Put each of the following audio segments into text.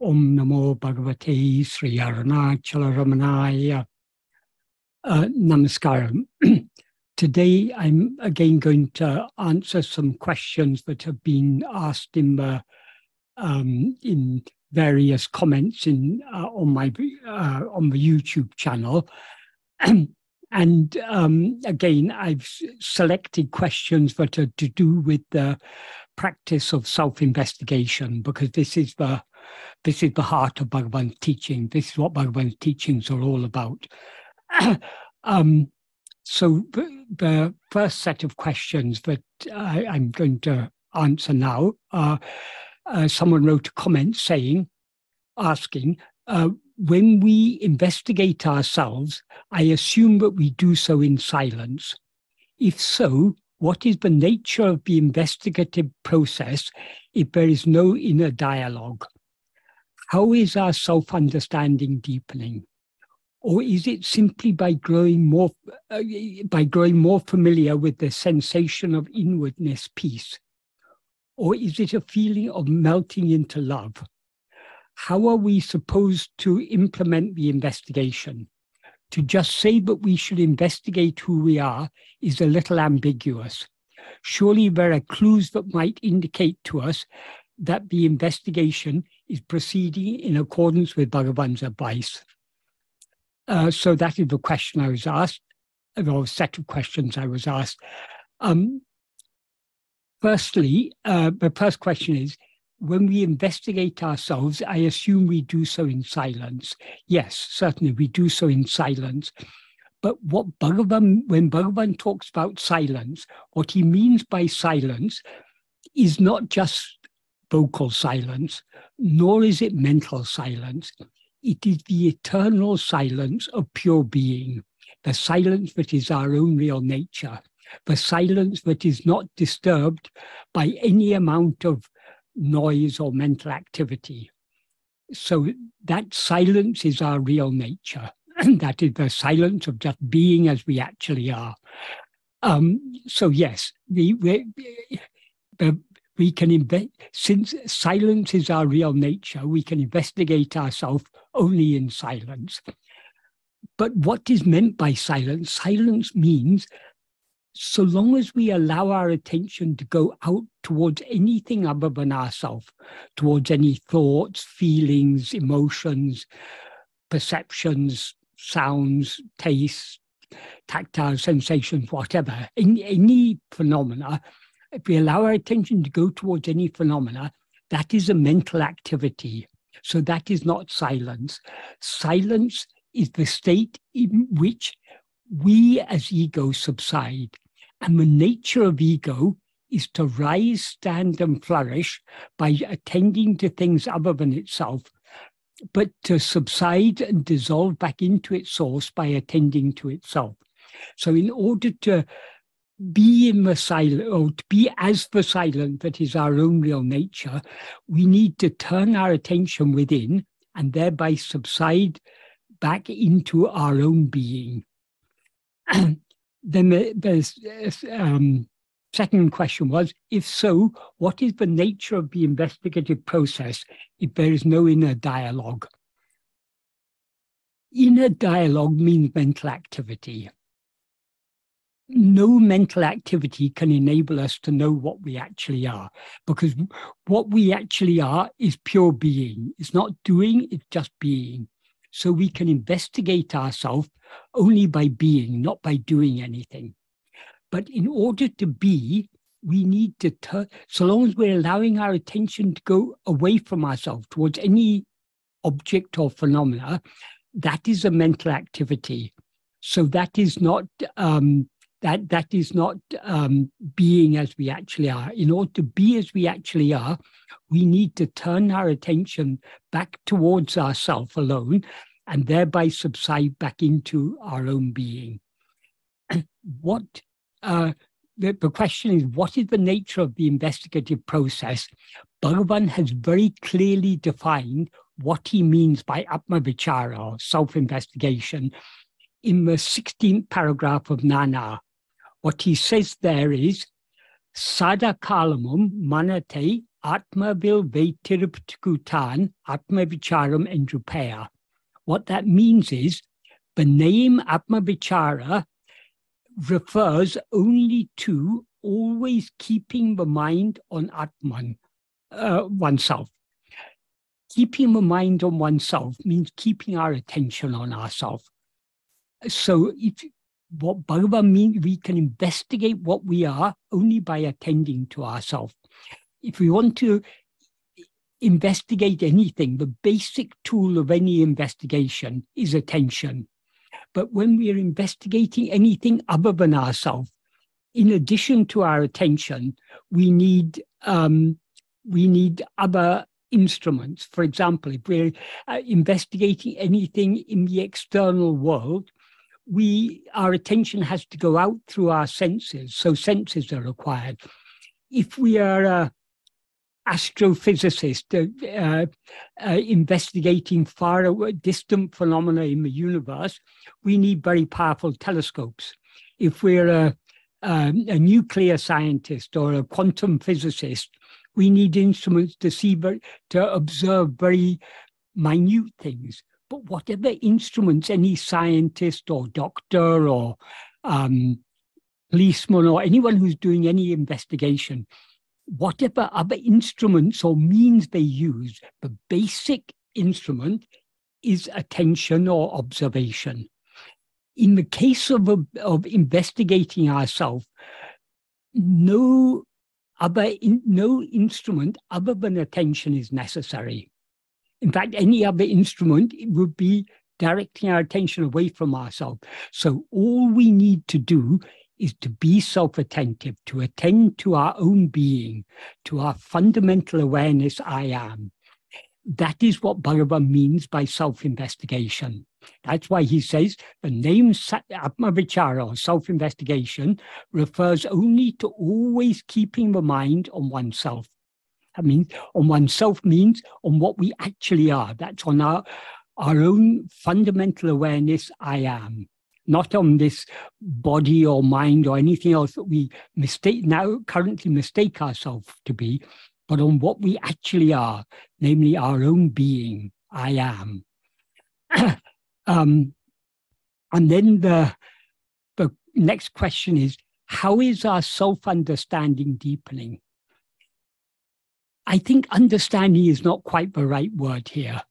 Om Namo Bhagavate Sri Arunachala Ramanaya. Uh, namaskaram. Today I'm again going to answer some questions that have been asked in the um, in various comments in uh, on my uh, on the YouTube channel. and um, again, I've selected questions that are to do with the practice of self-investigation because this is the this is the heart of Bhagavan's teaching. This is what Bhagavan's teachings are all about. um, so the, first set of questions that I, am going to answer now, uh, uh, someone wrote a comment saying, asking, uh, when we investigate ourselves, I assume that we do so in silence. If so, what is the nature of the investigative process if there is no inner dialogue? How is our self understanding deepening? Or is it simply by growing more uh, by growing more familiar with the sensation of inwardness peace? Or is it a feeling of melting into love? How are we supposed to implement the investigation? To just say that we should investigate who we are is a little ambiguous. Surely there are clues that might indicate to us that the investigation is proceeding in accordance with Bhagavan's advice. Uh, so that is the question I was asked, or a set of questions I was asked. Um, firstly, uh, the first question is, when we investigate ourselves, I assume we do so in silence. Yes, certainly we do so in silence. But what Bhagavan, when Bhagavan talks about silence, what he means by silence is not just vocal silence, nor is it mental silence. It is the eternal silence of pure being, the silence that is our own real nature, the silence that is not disturbed by any amount of noise or mental activity. So that silence is our real nature. And that is the silence of just being as we actually are. Um, so yes, we, we, the we can invest since silence is our real nature we can investigate ourselves only in silence. But what is meant by silence? Silence means so long as we allow our attention to go out towards anything other than ourselves towards any thoughts feelings emotions perceptions sounds tastes tactile sensations whatever any phenomena if we allow our attention to go towards any phenomena, that is a mental activity. So that is not silence. Silence is the state in which we as ego subside. And the nature of ego is to rise, stand, and flourish by attending to things other than itself, but to subside and dissolve back into its source by attending to itself. So, in order to be in the silent or to be as the silent that is our own real nature, we need to turn our attention within and thereby subside back into our own being. then the, the um, second question was if so, what is the nature of the investigative process if there is no inner dialogue? Inner dialogue means mental activity no mental activity can enable us to know what we actually are because what we actually are is pure being. It's not doing, it's just being. So we can investigate ourselves only by being, not by doing anything. But in order to be, we need to turn, so long as we're allowing our attention to go away from ourselves towards any object or phenomena, that is a mental activity. So that is not um, that that is not um, being as we actually are. In order to be as we actually are, we need to turn our attention back towards ourself alone and thereby subside back into our own being. what uh, the, the question is, what is the nature of the investigative process? Bhagavan has very clearly defined what he means by Atma Vichara, or self-investigation, in the 16th paragraph of Nan Yar, what he says there is, Sada kalamum manate Atma vil vetiruptukutan Atma Vicharam Endrupaya. What that means is the name Atma Vichara refers only to always keeping the mind on Atman, uh, oneself. Keeping the mind on oneself means keeping our attention on ourselves. So if what Bhagavan means, we can investigate what we are only by attending to ourselves. If we want to investigate anything, the basic tool of any investigation is attention. But when we are investigating anything other than ourselves, in addition to our attention, we need um, we need other instruments. For example, if we're uh, investigating anything in the external world, we our attention has to go out through our senses. So senses are required. If we are a astrophysicist uh, uh, investigating far away, distant phenomena in the universe, we need very powerful telescopes. If we're a, um, a nuclear scientist or a quantum physicist, we need instruments to see, to observe very minute things. But whatever instruments any scientist or doctor or um, policeman or anyone who's doing any investigation whatever other instruments or means they use, the basic instrument is attention or observation. In the case of, of investigating ourselves, no other no instrument other than attention is necessary. In fact, any other instrument would be directing our attention away from ourselves. So all we need to do is to be self attentive, to attend to our own being, to our fundamental awareness, I am. That is what Bhagavan means by self investigation. That's why he says the name Atmavichara or self investigation refers only to always keeping the mind on oneself. I mean, on oneself means on what we actually are. That's on our, our own fundamental awareness, I am not on this body or mind or anything else that we mistake now currently mistake ourselves to be, but on what we actually are, namely our own being, I am. um, and then the the next question is how is our self-understanding deepening? I think understanding is not quite the right word here.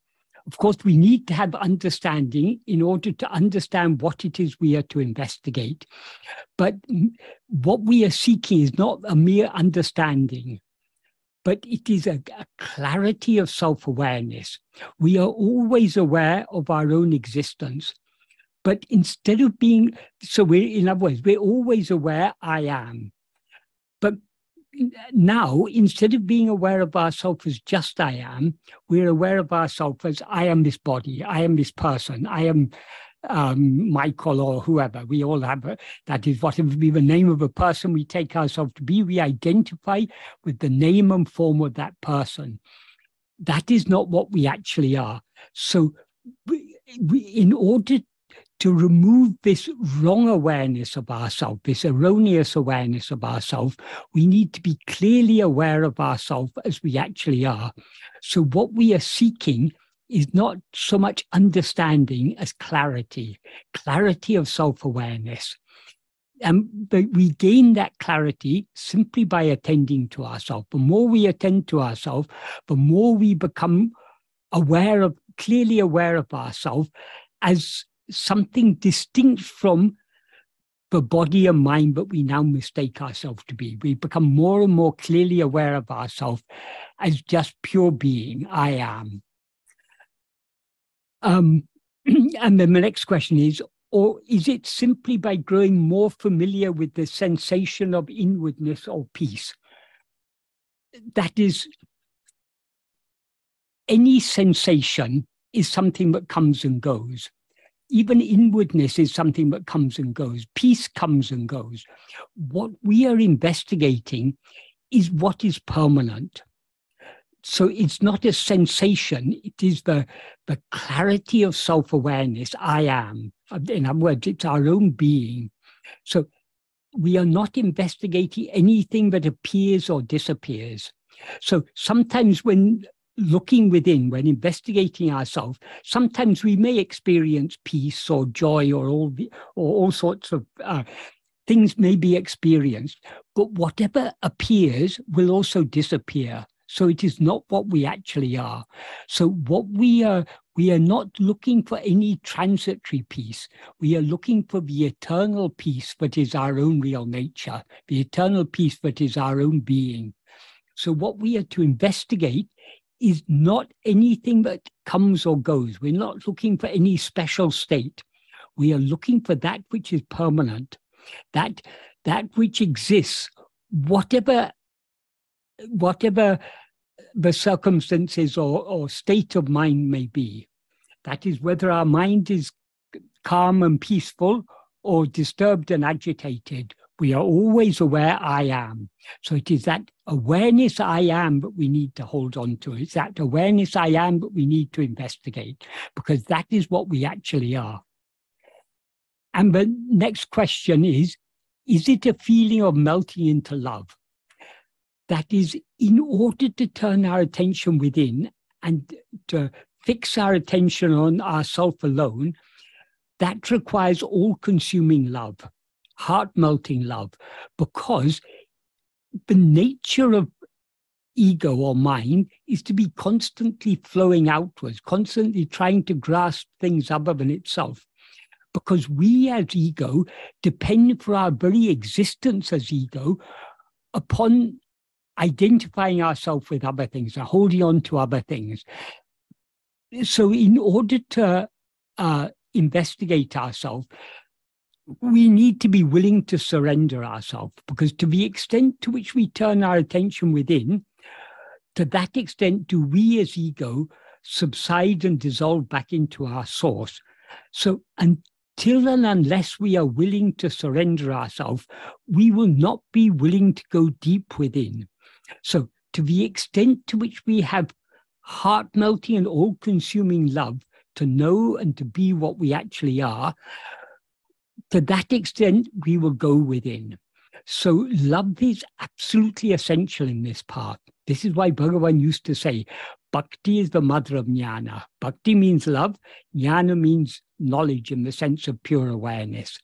Of course, we need to have understanding in order to understand what it is we are to investigate. But what we are seeking is not a mere understanding, but it is a, a clarity of self awareness. We are always aware of our own existence. But instead of being, so we're, in other words, we're always aware I am. Now, instead of being aware of ourselves as just I am, we're aware of ourselves as I am this body, I am this person, I am um, Michael or whoever. We all have a, that is whatever be the name of a person we take ourselves to be. We identify with the name and form of that person. That is not what we actually are. So, we, we, in order to remove this wrong awareness of ourselves, this erroneous awareness of ourselves, we need to be clearly aware of ourselves as we actually are. So, what we are seeking is not so much understanding as clarity, clarity of self awareness. And but we gain that clarity simply by attending to ourselves. The more we attend to ourselves, the more we become aware of, clearly aware of ourselves as something distinct from the body and mind that we now mistake ourselves to be. We become more and more clearly aware of ourselves as just pure being, I am. Um, and then the next question is, or is it simply by growing more familiar with the sensation of inwardness or peace? That is, any sensation is something that comes and goes even inwardness is something that comes and goes. Peace comes and goes. What we are investigating is what is permanent. So it's not a sensation, it is the, the clarity of self awareness. I am. In other words, it's our own being. So we are not investigating anything that appears or disappears. So sometimes when looking within, when investigating ourselves, sometimes we may experience peace or joy or all the, or all sorts of uh, things may be experienced, but whatever appears will also disappear. So it is not what we actually are. So what we are, we are not looking for any transitory peace. We are looking for the eternal peace that is our own real nature, the eternal peace that is our own being. So what we are to investigate is not anything that comes or goes. We're not looking for any special state. We are looking for that which is permanent, that that which exists, whatever whatever the circumstances or, or state of mind may be. That is whether our mind is calm and peaceful or disturbed and agitated. We are always aware I am. So it is that awareness I am that we need to hold on to. It's that awareness I am that we need to investigate because that is what we actually are. And the next question is Is it a feeling of melting into love? That is, in order to turn our attention within and to fix our attention on ourself alone, that requires all consuming love, heart melting love, because the nature of ego or mind is to be constantly flowing outwards, constantly trying to grasp things other than itself. Because we as ego depend for our very existence as ego upon identifying ourselves with other things and holding on to other things. So, in order to uh, investigate ourselves, we need to be willing to surrender ourselves because, to the extent to which we turn our attention within, to that extent do we as ego subside and dissolve back into our source. So, until and unless we are willing to surrender ourselves, we will not be willing to go deep within. So, to the extent to which we have heart melting and all consuming love to know and to be what we actually are, to that extent, we will go within. So, love is absolutely essential in this path. This is why Bhagavan used to say, Bhakti is the mother of jnana. Bhakti means love, jnana means knowledge in the sense of pure awareness.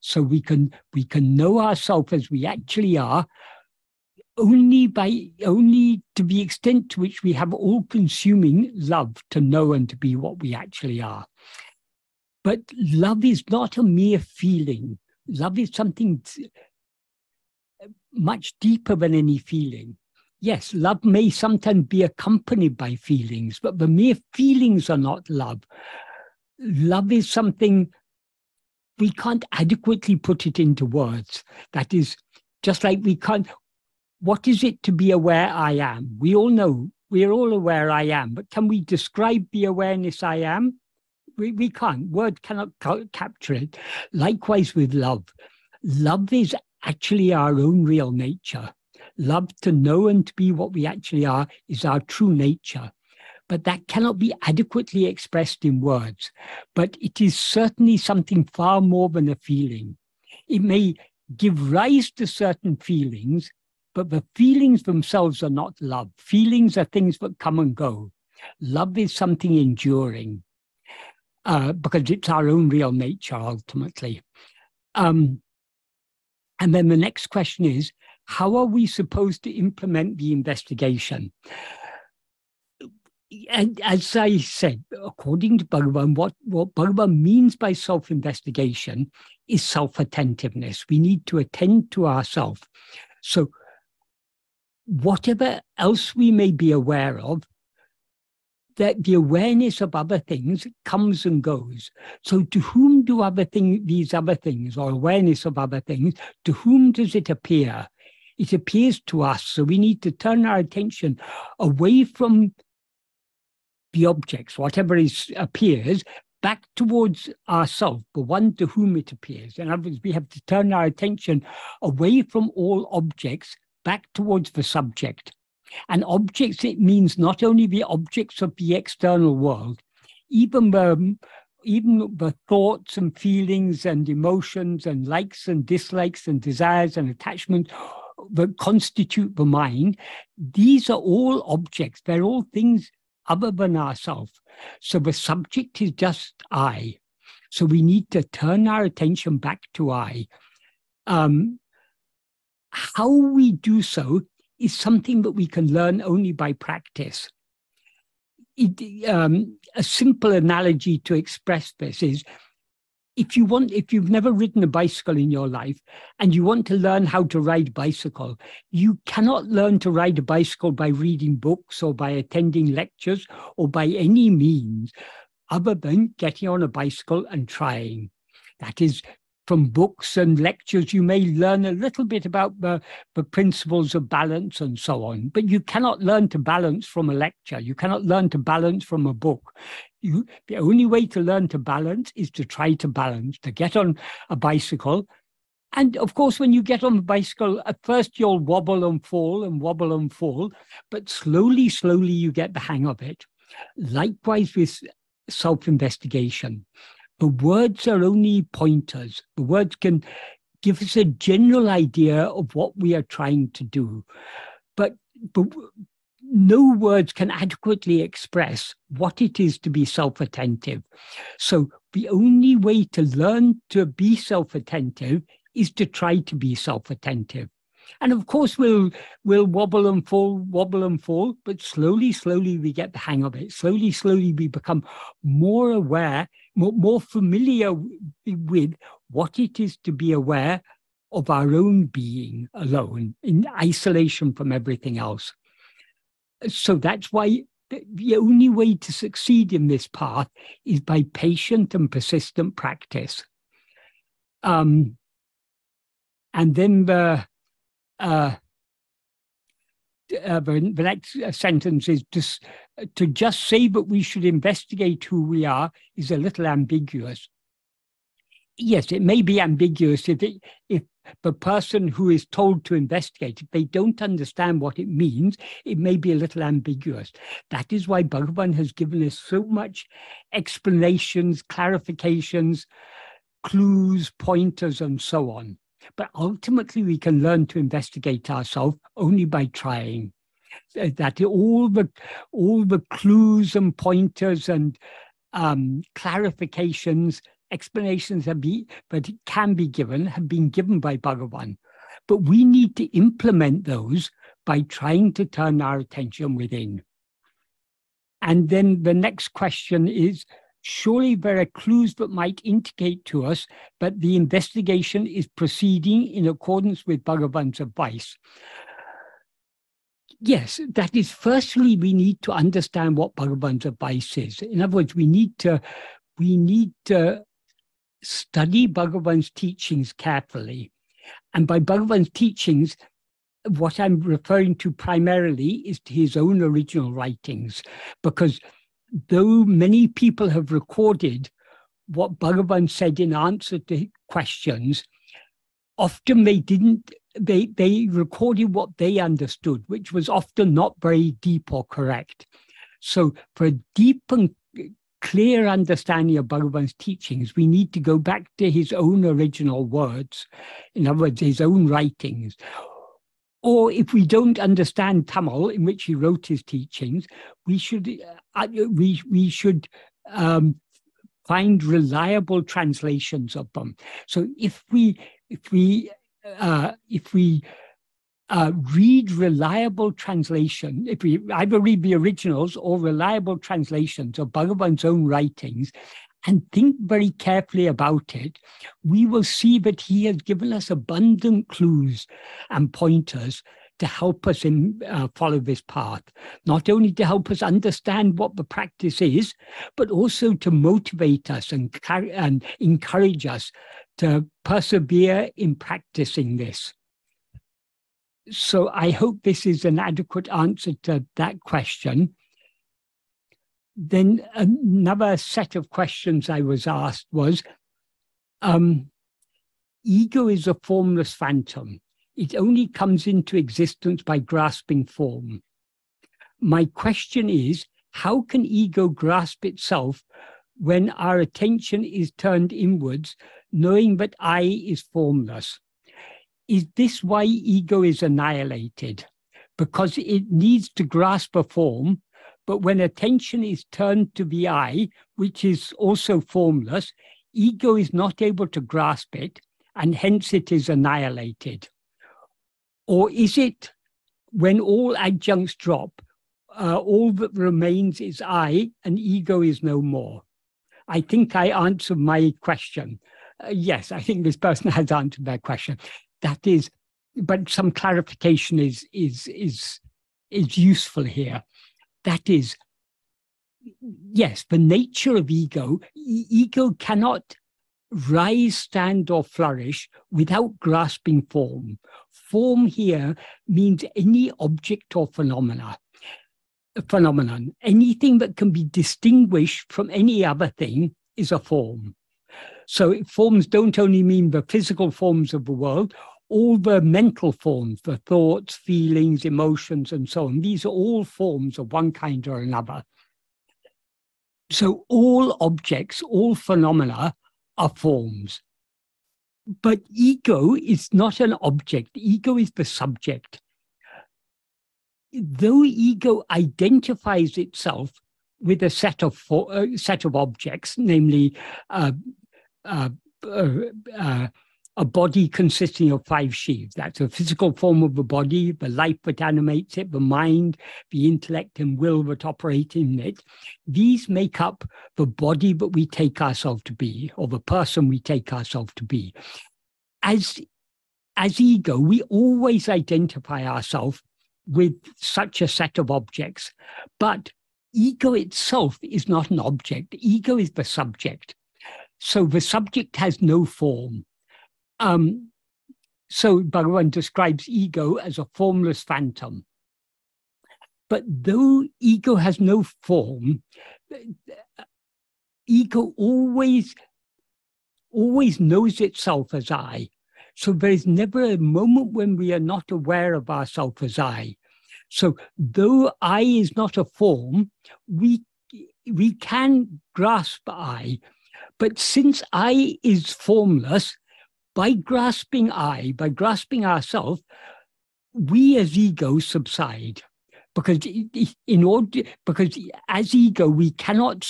So we can we can know ourselves as we actually are only by only to the extent to which we have all consuming love to know and to be what we actually are but love is not a mere feeling love is something much deeper than any feeling yes love may sometimes be accompanied by feelings but the mere feelings are not love love is something we can't adequately put it into words that is just like we can't what is it to be aware I am? We all know, we're all aware I am, but can we describe the awareness I am? We, we can't. Word cannot ca- capture it. Likewise with love. Love is actually our own real nature. Love to know and to be what we actually are is our true nature. But that cannot be adequately expressed in words. But it is certainly something far more than a feeling. It may give rise to certain feelings, but the feelings themselves are not love. Feelings are things that come and go. Love is something enduring uh, because it's our own real nature ultimately. Um, and then the next question is how are we supposed to implement the investigation? And as I said, according to Bhagavan, what, what Bhagavan means by self investigation is self attentiveness. We need to attend to ourselves. So, whatever else we may be aware of, that the awareness of other things comes and goes. So to whom do other thing, these other things or awareness of other things, to whom does it appear? It appears to us. So we need to turn our attention away from the objects, whatever is appears, back towards ourselves, the one to whom it appears. In other words, we have to turn our attention away from all objects back towards the subject. And objects, it means not only the objects of the external world, even the, even the thoughts and feelings and emotions and likes and dislikes and desires and attachments, that constitute the mind, these are all objects. They're all things other than ourselves. So the subject is just I. So we need to turn our attention back to I. Um, how we do so is something that we can learn only by practice. It, um, a simple analogy to express this is if you want if you've never ridden a bicycle in your life and you want to learn how to ride a bicycle you cannot learn to ride a bicycle by reading books or by attending lectures or by any means other than getting on a bicycle and trying that is from books and lectures, you may learn a little bit about the, the principles of balance and so on, but you cannot learn to balance from a lecture. You cannot learn to balance from a book. You, the only way to learn to balance is to try to balance, to get on a bicycle. And of course, when you get on the bicycle, at first you'll wobble and fall and wobble and fall, but slowly, slowly you get the hang of it. Likewise with self investigation. The words are only pointers. The words can give us a general idea of what we are trying to do. But, but no words can adequately express what it is to be self attentive. So, the only way to learn to be self attentive is to try to be self attentive. And of course, we'll, we'll wobble and fall, wobble and fall, but slowly, slowly we get the hang of it. Slowly, slowly we become more aware, more, more familiar with what it is to be aware of our own being alone in isolation from everything else. So that's why the only way to succeed in this path is by patient and persistent practice. Um, and then the uh, uh, the, the, next sentence is just to just say that we should investigate who we are is a little ambiguous. Yes, it may be ambiguous if it, if the person who is told to investigate, if they don't understand what it means, it may be a little ambiguous. That is why Bhagavan has given us so much explanations, clarifications, clues, pointers, and so on. But ultimately, we can learn to investigate ourselves only by trying. Uh, that all the all the clues and pointers and um, clarifications, explanations that be that can be given have been given by Bhagavan. But we need to implement those by trying to turn our attention within. And then the next question is surely there are clues that might indicate to us that the investigation is proceeding in accordance with Bhagavan's advice. Yes, that is firstly we need to understand what Bhagavan's advice is. In other words, we need to we need to study Bhagavan's teachings carefully. And by Bhagavan's teachings, what I'm referring to primarily is to his own original writings, because though many people have recorded what Bhagavan said in answer to questions, often they didn't, they, they recorded what they understood, which was often not very deep or correct. So, for a deep and clear understanding of Bhagavan's teachings, we need to go back to his own original words, in other words, his own writings, or if we don't understand Tamil, in which he wrote his teachings, we should uh, we we should um, find reliable translations of them. So if we if we uh, if we uh, read reliable translation, if we either read the originals or reliable translations of Bhagavan's own writings, and think very carefully about it, we will see that he has given us abundant clues and pointers to help us in uh, follow this path. Not only to help us understand what the practice is but also to motivate us and, and encourage us to persevere in practicing this. So i hope this is an adequate answer to that question then another set of questions I was asked was um, ego is a formless phantom. It only comes into existence by grasping form. My question is how can ego grasp itself when our attention is turned inwards, knowing that I is formless? is this why ego is annihilated? Because it needs to grasp a form, but when attention is turned to the I, which is also formless, ego is not able to grasp it, and hence it is annihilated. Or is it when all adjuncts drop, uh, all that remains is I, and ego is no more? I think I answered my question. Uh, yes, I think this person has answered their question. That is, but some clarification is is is is useful here. That is, yes, the nature of ego. E- ego cannot rise, stand, or flourish without grasping form. Form here means any object or phenomena phenomenon. Anything that can be distinguished from any other thing is a form. So forms don't only mean the physical forms of the world, all the mental forms, the thoughts, feelings, emotions, and so on. These are all forms of one kind or another. So all objects, all phenomena are forms. But ego is not an object, ego is the subject though ego identifies itself with a set of uh, set of objects, namely uh, uh, uh, uh, a body consisting of five sheaths. That's a physical form of the body, the life that animates it, the mind, the intellect and will that operate in it. These make up the body that we take ourselves to be, or the person we take ourselves to be. As as ego, we always identify ourselves with such a set of objects. But ego itself is not an object, ego is the subject. So the subject has no form. Um, so Bhagavan describes ego as a formless phantom. But though ego has no form, ego always always knows itself as I. So there is never a moment when we are not aware of ourselves as I. So though I is not a form, we we can grasp I, but since I is formless, by grasping I, by grasping ourselves, we as ego subside. Because in order because as ego we cannot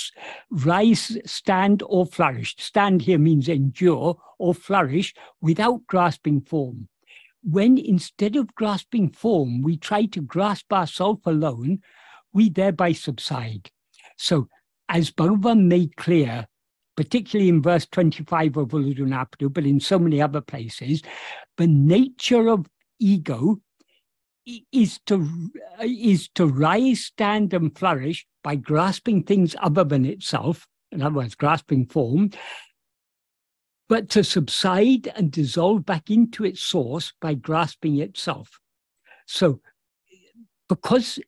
rise stand or flourish. Stand here means endure or flourish without grasping form. When instead of grasping form we try to grasp ourselves alone we thereby subside. So as Bhagavan made clear particularly in verse 25 of Ulladu but in so many other places, the nature of ego is to is to rise, stand, and flourish by grasping things other than itself. In other words, grasping form, but to subside and dissolve back into its source by grasping itself. So, because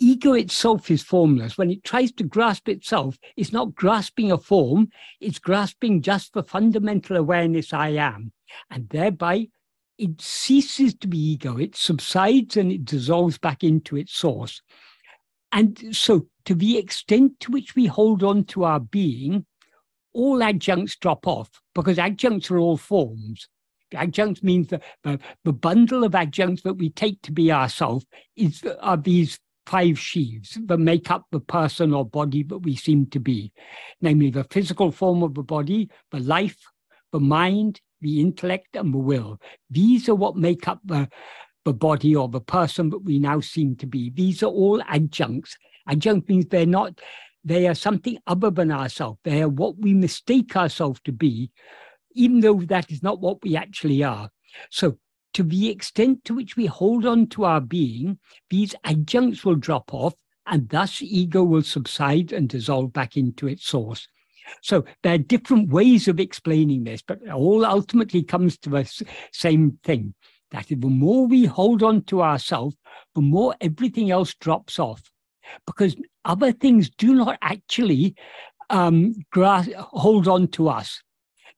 ego itself is formless, when it tries to grasp itself, it's not grasping a form, it's grasping just the fundamental awareness I am. And thereby it ceases to be ego, it subsides and it dissolves back into its source. And so, to the extent to which we hold on to our being, all adjuncts drop off because adjuncts are all forms. Adjuncts means that the, the bundle of adjuncts that we take to be ourself is are these five sheaths that make up the person or body that we seem to be, namely the physical form of the body, the life, the mind, the intellect and the will. These are what make up the, the body or the person that we now seem to be. These are all adjuncts. Adjunct means they're not, they are something other than ourselves. They are what we mistake ourselves to be, even though that is not what we actually are. So to the extent to which we hold on to our being, these adjuncts will drop off, and thus ego will subside and dissolve back into its source. So there are different ways of explaining this, but all ultimately comes to the same thing that the more we hold on to ourselves, the more everything else drops off. Because other things do not actually um, hold on to us.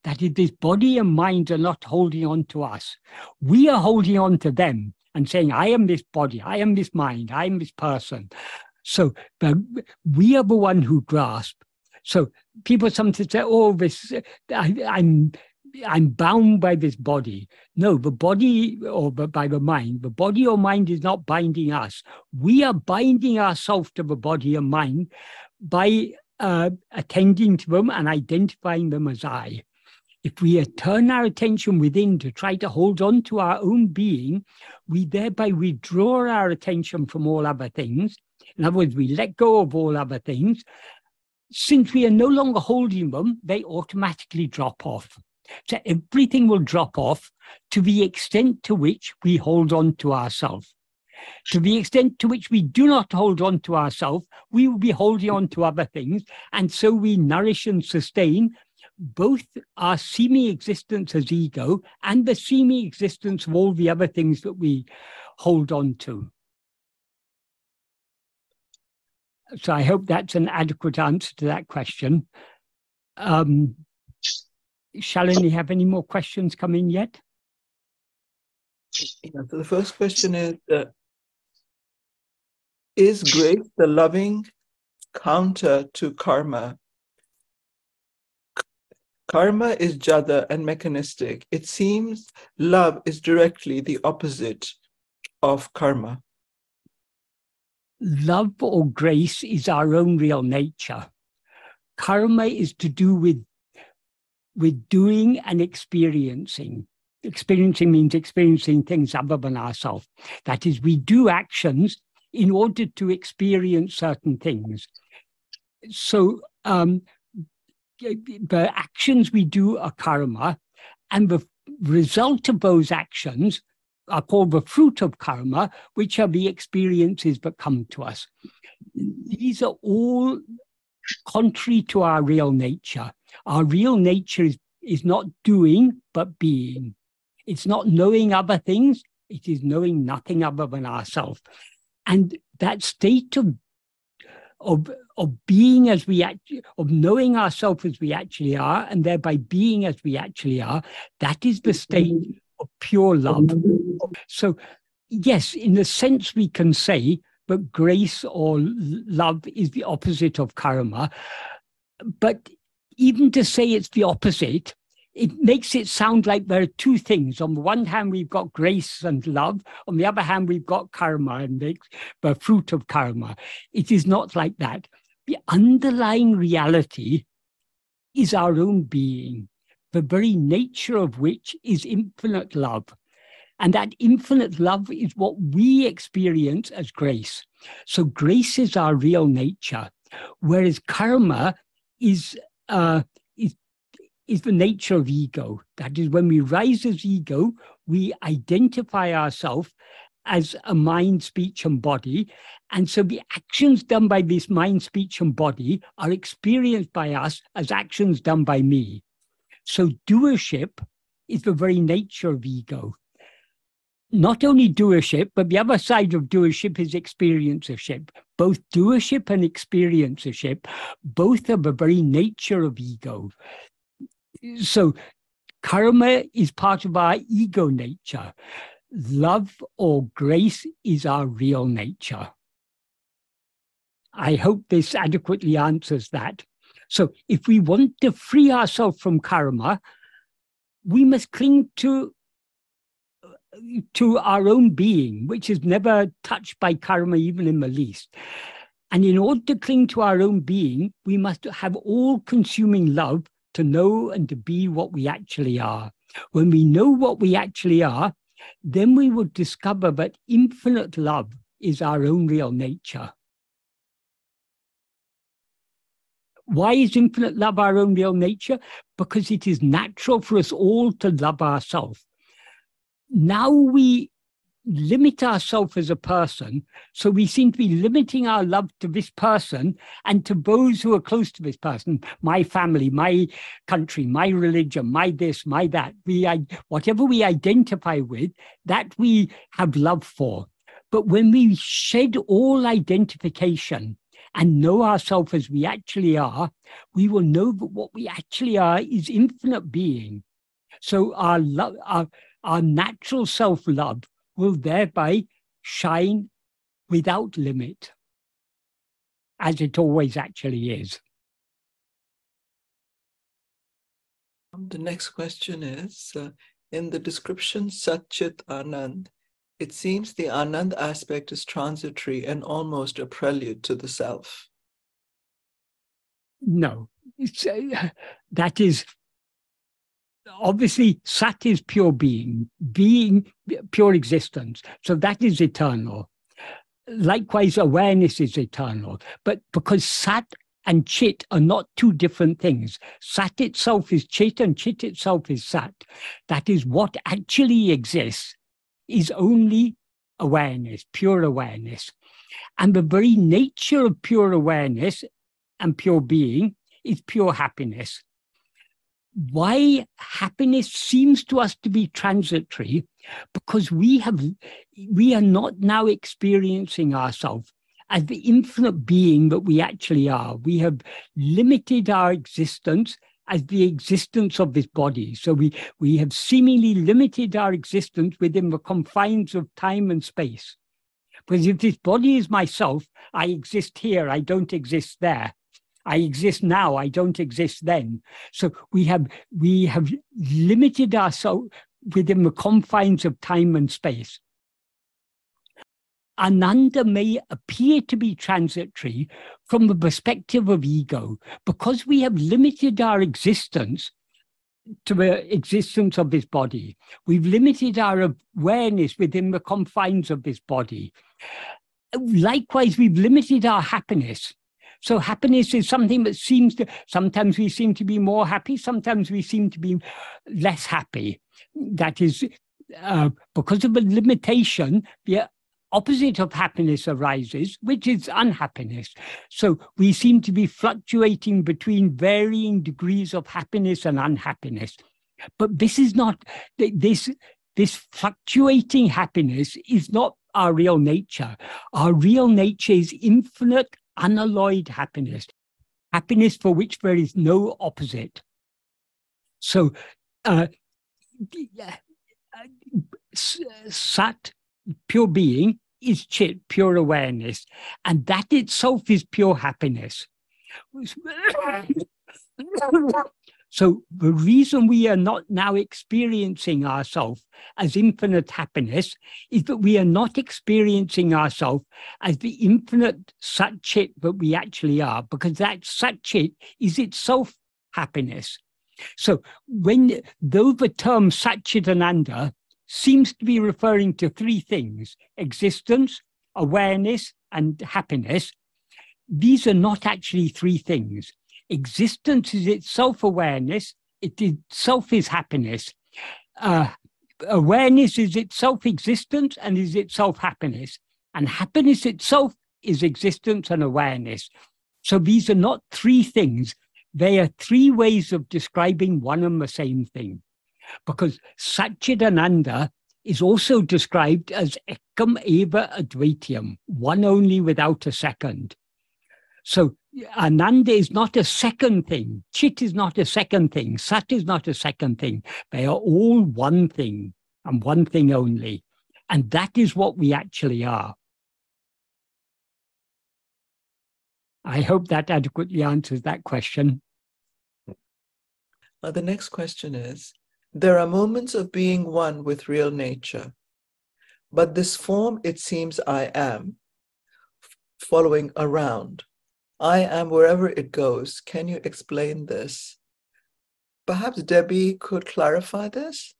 That is, this body and mind are not holding on to us. We are holding on to them and saying, I am this body, I am this mind, I am this person. So we are the one who grasp. So people sometimes say, "Oh, this I, am I'm bound by this body. No, the body or by the mind, the body or mind is not binding us. We are binding ourselves to the body and mind by uh, attending to them and identifying them as I. If we turn our attention within to try to hold on to our own being, we thereby withdraw our attention from all other things. In other words, we let go of all other things. Since we are no longer holding them, they automatically drop off. So everything will drop off to the extent to which we hold on to ourselves. To the extent to which we do not hold on to ourselves, we will be holding on to other things. And so we nourish and sustain both our seeming existence as ego and the seeming existence of all the other things that we hold on to. So I hope that's an adequate answer to that question. Um, Shalini have any more questions come in yet? Yeah, so the first question is uh, Is grace the loving counter to karma? Karma is jada and mechanistic. It seems love is directly the opposite of karma. Love or grace is our own real nature. Karma is to do with with doing and experiencing. Experiencing means experiencing things other than ourselves. That is, we do actions in order to experience certain things. So um, the actions we do are karma, and the result of those actions are called the fruit of karma, which are the experiences that come to us. These are all contrary to our real nature. Our real nature is, is not doing, but being. It's not knowing other things, it is knowing nothing other than ourselves. And that state of, of, of being as we actually, of knowing ourselves as we actually are, and thereby being as we actually are, that is the state of pure love. So, yes, in the sense we can say but grace or love is the opposite of karma. But even to say it's the opposite, it makes it sound like there are two things. On the one hand, we've got grace and love. On the other hand, we've got karma and the fruit of karma. It is not like that. The underlying reality is our own being, the very nature of which is infinite love. And that infinite love is what we experience as grace. So grace is our real nature, whereas karma is uh, is is the nature of ego. That is, when we rise as ego, we identify ourselves as a mind, speech, and body. And so the actions done by this mind, speech, and body are experienced by us as actions done by me. So doership is the very nature of ego not only doership, but the other side of doership is experiencership. Both doership and experiencership, both are the very nature of ego. So karma is part of our ego nature. Love or grace is our real nature. I hope this adequately answers that. So if we want to free ourselves from karma, we must cling to to our own being, which is never touched by karma, even in the least. And in order to cling to our own being, we must have all consuming love to know and to be what we actually are. When we know what we actually are, then we would discover that infinite love is our own real nature. Why is infinite love our own real nature? Because it is natural for us all to love ourselves now we limit ourselves as a person. So we seem to be limiting our love to this person and to those who are close to this person, my family, my country, my religion, my this, my that. We whatever we identify with, that we have love for. But when we shed all identification and know ourselves as we actually are, we will know that what we actually are is infinite being. So our love, our our natural self love will thereby shine without limit, as it always actually is. The next question is uh, In the description Satchit Anand, it seems the Anand aspect is transitory and almost a prelude to the self. No, uh, that is obviously Sat is pure being, being pure existence. So that is eternal. Likewise, awareness is eternal. But because Sat and Chit are not two different things, Sat itself is Chit and Chit itself is Sat. That is what actually exists is only awareness, pure awareness. And the very nature of pure awareness and pure being is pure happiness why happiness seems to us to be transitory because we have we are not now experiencing ourselves as the infinite being that we actually are. We have limited our existence as the existence of this body. So we we have seemingly limited our existence within the confines of time and space. Because if this body is myself i exist here i don't exist there I exist now, I don't exist then. So we have we have limited ourselves within the confines of time and space. Ananda may appear to be transitory from the perspective of ego because we have limited our existence to the existence of this body. We've limited our awareness within the confines of this body. Likewise, we've limited our happiness so happiness is something that seems to, sometimes we seem to be more happy, sometimes we seem to be less happy. That is uh, because of a limitation, the opposite of happiness arises, which is unhappiness. So we seem to be fluctuating between varying degrees of happiness and unhappiness. But this is not, this, this fluctuating happiness is not our real nature. Our real nature is infinite unalloyed happiness, happiness for which there is no opposite. So, uh, Sat, pure being, is Chit, pure awareness, and that itself is pure happiness. So the reason we are not now experiencing ourselves as infinite happiness is that we are not experiencing ourselves as the infinite Satchit that we actually are, because that Satchit is itself happiness. So when though the term Satchitananda seems to be referring to three things existence, awareness, and happiness, these are not actually three things existence is itself awareness, it itself is happiness. Uh, awareness is itself existence and is itself happiness. And happiness itself is existence and awareness. So these are not three things, they are three ways of describing one and the same thing. Because Satchitananda is also described as ekam eva advitiyam, one only without a second. So Ananda is not a second thing. Chit is not a second thing. Sat is not a second thing. They are all one thing and one thing only. And that is what we actually are. I hope that adequately answers that question. Uh, the next question is There are moments of being one with real nature, but this form, it seems I am, following around I am wherever it goes. Can you explain this? Perhaps Debbie could clarify this?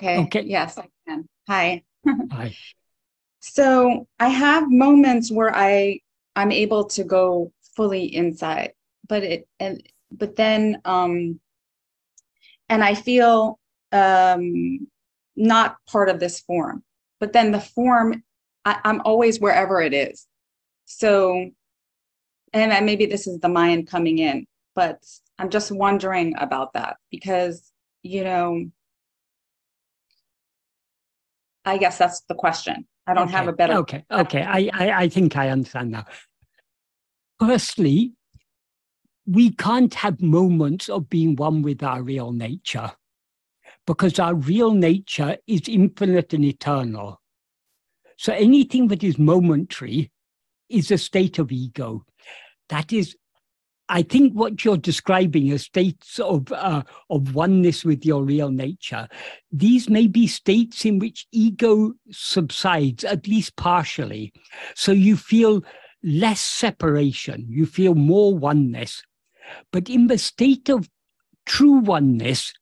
Okay. okay. Yes, I can. Hi. Hi. So I have moments where I I'm able to go fully inside, but it and but then um and I feel um not part of this form. But then the form I, I'm always wherever it is. So and maybe this is the mind coming in, but I'm just wondering about that because, you know, I guess that's the question. I don't okay. have a better. Okay, okay. I, I, I think I understand now. Firstly, we can't have moments of being one with our real nature because our real nature is infinite and eternal. So anything that is momentary is a state of ego. That is I think what you're describing as states of uh, of oneness with your real nature, these may be states in which ego subsides at least partially, so you feel less separation, you feel more oneness. But in the state of true oneness,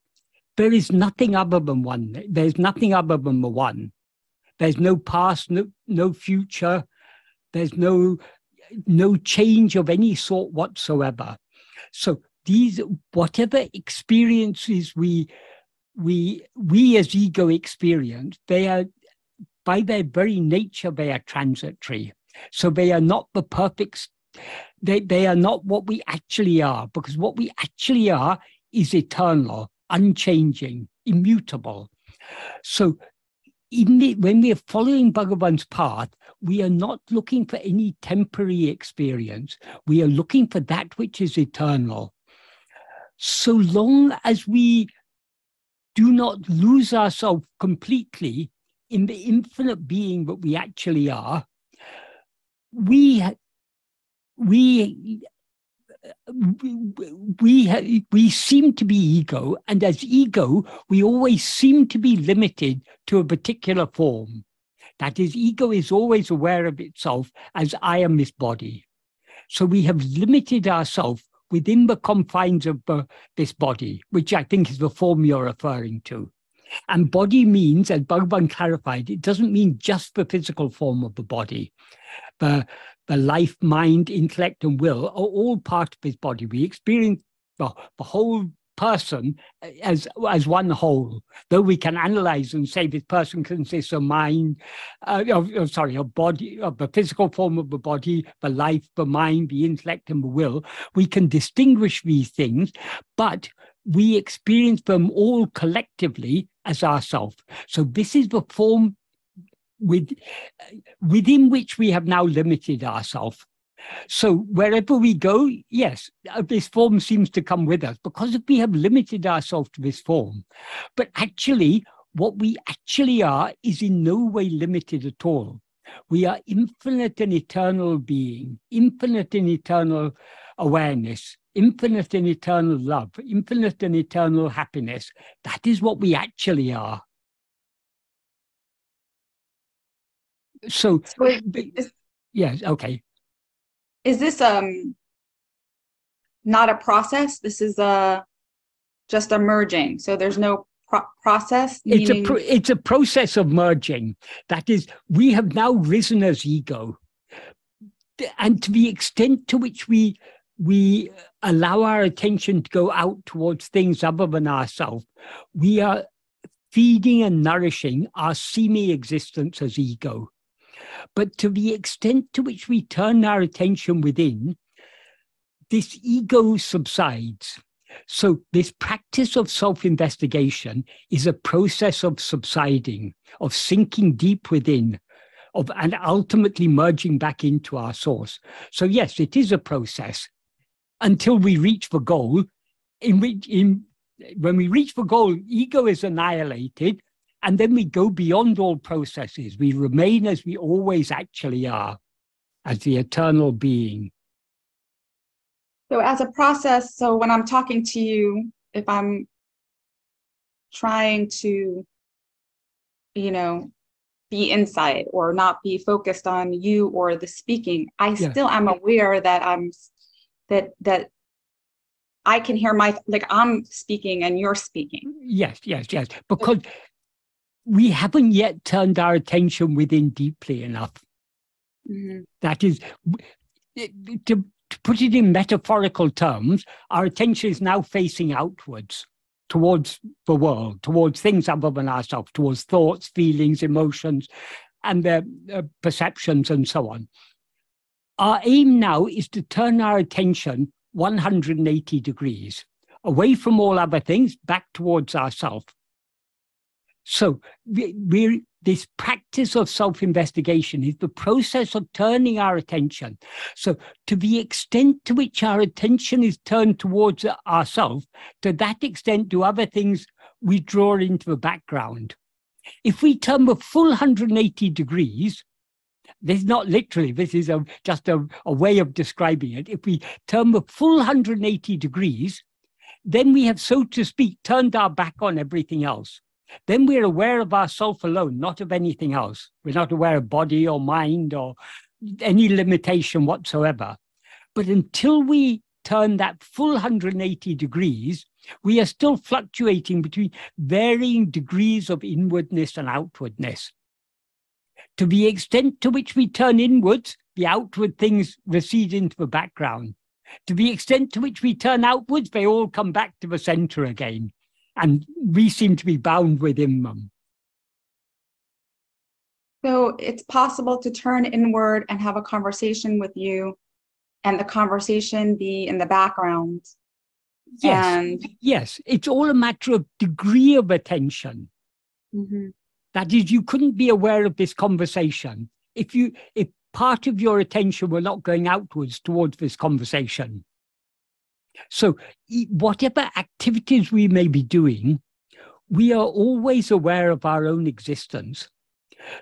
there is nothing other than one. There's nothing other than the one. There's no past, no, no future. There's no no change of any sort whatsoever. So these whatever experiences we we we as ego experience, they are by their very nature they are transitory. So they are not the perfect they, they are not what we actually are, because what we actually are is eternal, unchanging, immutable. So the, when we are following Bhagavan's path, we are not looking for any temporary experience. We are looking for that which is eternal. So long as we do not lose ourselves completely in the infinite being that we actually are, we we we we seem to be ego, and as ego, we always seem to be limited to a particular form. That is, ego is always aware of itself as I am this body. So we have limited ourselves within the confines of uh, this body, which I think is the form you're referring to. And body means, as Bhagavan clarified, it doesn't mean just the physical form of the body. The, the life, mind, intellect, and will are all part of his body. We experience the, the whole person as as one whole. Though we can analyze and say this person consists of mind, uh, of, of, sorry, of body, of the physical form of the body, the life, the mind, the intellect, and the will. We can distinguish these things, but we experience them all collectively as ourself. So this is the form with, within which we have now limited ourselves. So wherever we go, yes, uh, this form seems to come with us because we have limited ourselves to this form. But actually, what we actually are is in no way limited at all. We are infinite and eternal being, infinite and eternal awareness, infinite and eternal love, infinite and eternal happiness. That is what we actually are. So, so is, yes, okay. Is this um not a process? This is a just a merging. So there's no pro- process. Meaning... It's a pro- it's a process of merging. That is, we have now risen as ego, and to the extent to which we we allow our attention to go out towards things other than ourselves, we are feeding and nourishing our semi existence as ego. But to the extent to which we turn our attention within, this ego subsides. So, this practice of self investigation is a process of subsiding, of sinking deep within, of, and ultimately merging back into our source. So, yes, it is a process until we reach the goal. In which, in, when we reach the goal, ego is annihilated and then we go beyond all processes. We remain as we always actually are, as the eternal being. So, as a process, so when I'm talking to you, if I'm trying to, you know, be inside or not be focused on you or the speaking, I yeah. still am aware that I'm that that I can hear my like I'm speaking and you're speaking. Yes, yes, yes. Because we haven't yet turned our attention within deeply enough. Mm-hmm. That is, to, to put it in metaphorical terms, our attention is now facing outwards towards the world, towards things other than ourselves, towards thoughts, feelings, emotions, and their uh, perceptions, and so on. Our aim now is to turn our attention 180 degrees away from all other things, back towards ourselves. So we're, this practice of self-investigation is the process of turning our attention. So to the extent to which our attention is turned towards ourselves, to that extent do other things we draw into the background. If we turn the full 180 degrees, this is not literally, this is a, just a, a way of describing it. If we turn the full 180 degrees, then we have, so to speak, turned our back on everything else. Then we're aware of ourself alone, not of anything else. We're not aware of body or mind or any limitation whatsoever. But until we turn that full 180 degrees, we are still fluctuating between varying degrees of inwardness and outwardness. To the extent to which we turn inwards, the outward things recede into the background. To the extent to which we turn outwards, they all come back to the center again. And we seem to be bound within them. So it's possible to turn inward and have a conversation with you, and the conversation be in the background. Yes. And yes, it's all a matter of degree of attention. Mm-hmm. That is, you couldn't be aware of this conversation if you if part of your attention were not going outwards towards this conversation. So, whatever activities we may be doing, we are always aware of our own existence.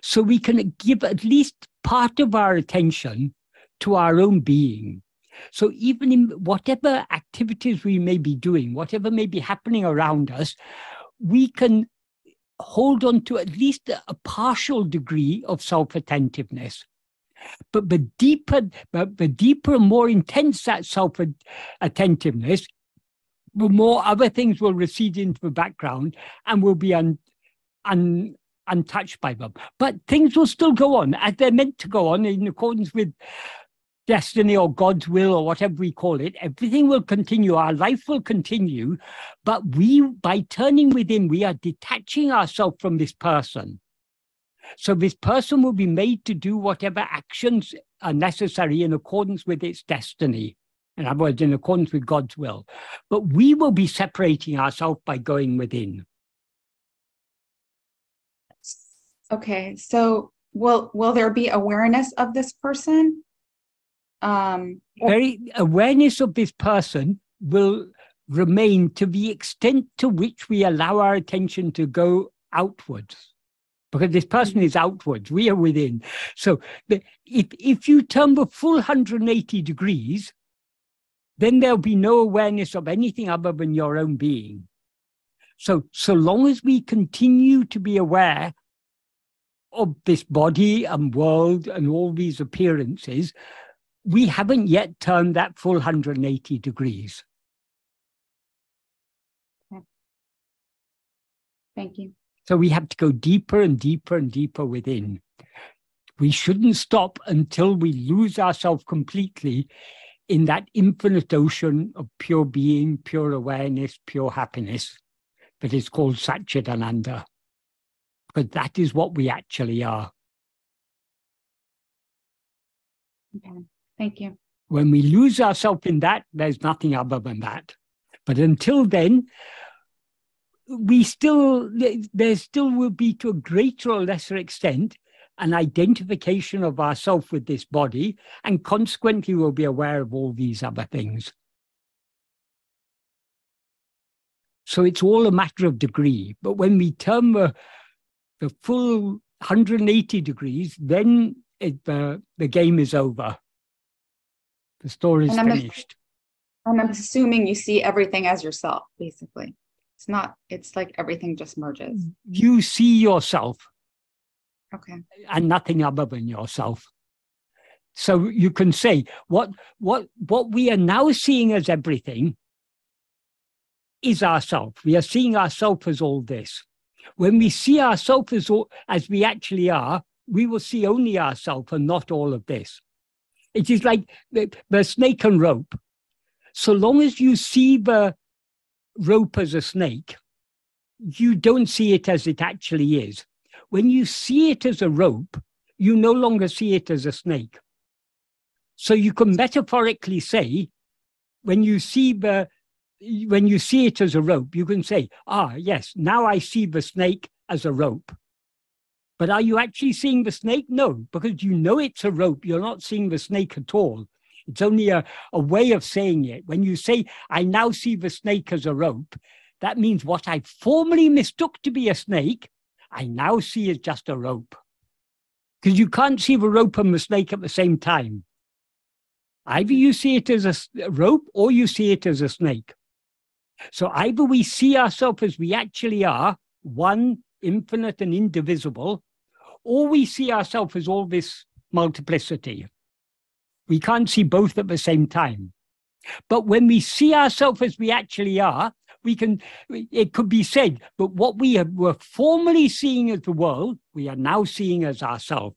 So, we can give at least part of our attention to our own being. So, even in whatever activities we may be doing, whatever may be happening around us, we can hold on to at least a partial degree of self attentiveness. But the deeper, but the deeper and more intense that self attentiveness, the more other things will recede into the background and will be un, un, untouched by them. But things will still go on as they're meant to go on in accordance with destiny or God's will or whatever we call it. Everything will continue. Our life will continue. But we, by turning within, we are detaching ourselves from this person. So this person will be made to do whatever actions are necessary in accordance with its destiny. In other words, in accordance with God's will. But we will be separating ourselves by going within. Okay, so will will there be awareness of this person? Um, Very awareness of this person will remain to the extent to which we allow our attention to go outwards because this person is outwards, we are within. So if, if you turn the full 180 degrees, then there'll be no awareness of anything other than your own being. So, so long as we continue to be aware of this body and world and all these appearances, we haven't yet turned that full 180 degrees. Thank you. So we have to go deeper and deeper and deeper within. We shouldn't stop until we lose ourselves completely in that infinite ocean of pure being, pure awareness, pure happiness that is called Satchidananda. But that is what we actually are. Okay, thank you. When we lose ourselves in that, there's nothing other than that. But until then, we still there still will be to a greater or lesser extent an identification of ourself with this body and consequently we'll be aware of all these other things. So it's all a matter of degree. But when we turn the, the full 180 degrees then it, uh, the game is over. The story is finished. I'm assuming you see everything as yourself basically it's not, it's like everything just merges. Mm-hmm. You see yourself. Okay. And nothing other than yourself. So you can say what what what we are now seeing as everything is ourself. We are seeing ourselves as all this. When we see ourselves as all, as we actually are, we will see only ourselves and not all of this. It is like the, the snake and rope. So long as you see the rope as a snake, you don't see it as it actually is. When you see it as a rope, you no longer see it as a snake. So you can metaphorically say, when you see the when you see it as a rope, you can say, ah, yes, now I see the snake as a rope. But are you actually seeing the snake? No, because you know it's a rope. You're not seeing the snake at all. It's only a, a way of saying it. When you say, I now see the snake as a rope, that means what I formerly mistook to be a snake, I now see as just a rope. because you can't see the rope and the snake at the same time. Either you see it as a rope or you see it as a snake. So either we see ourselves as we actually are, one, infinite and indivisible, or we see ourselves as all this multiplicity. We can't see both at the same time. But when we see ourselves as we actually are, we can, it could be said, but what we were formerly seeing as the world, we are now seeing as ourselves.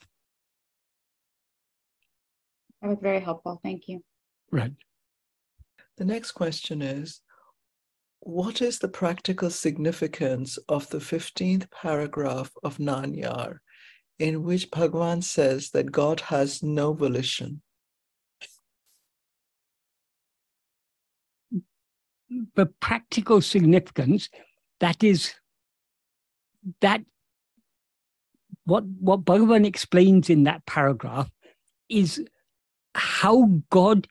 That was very helpful. Thank you. Right. The next question is What is the practical significance of the 15th paragraph of Nan Yar, in which Bhagavan says that God has no volition? The practical significance that is that what what Bhagavan explains in that paragraph is how God,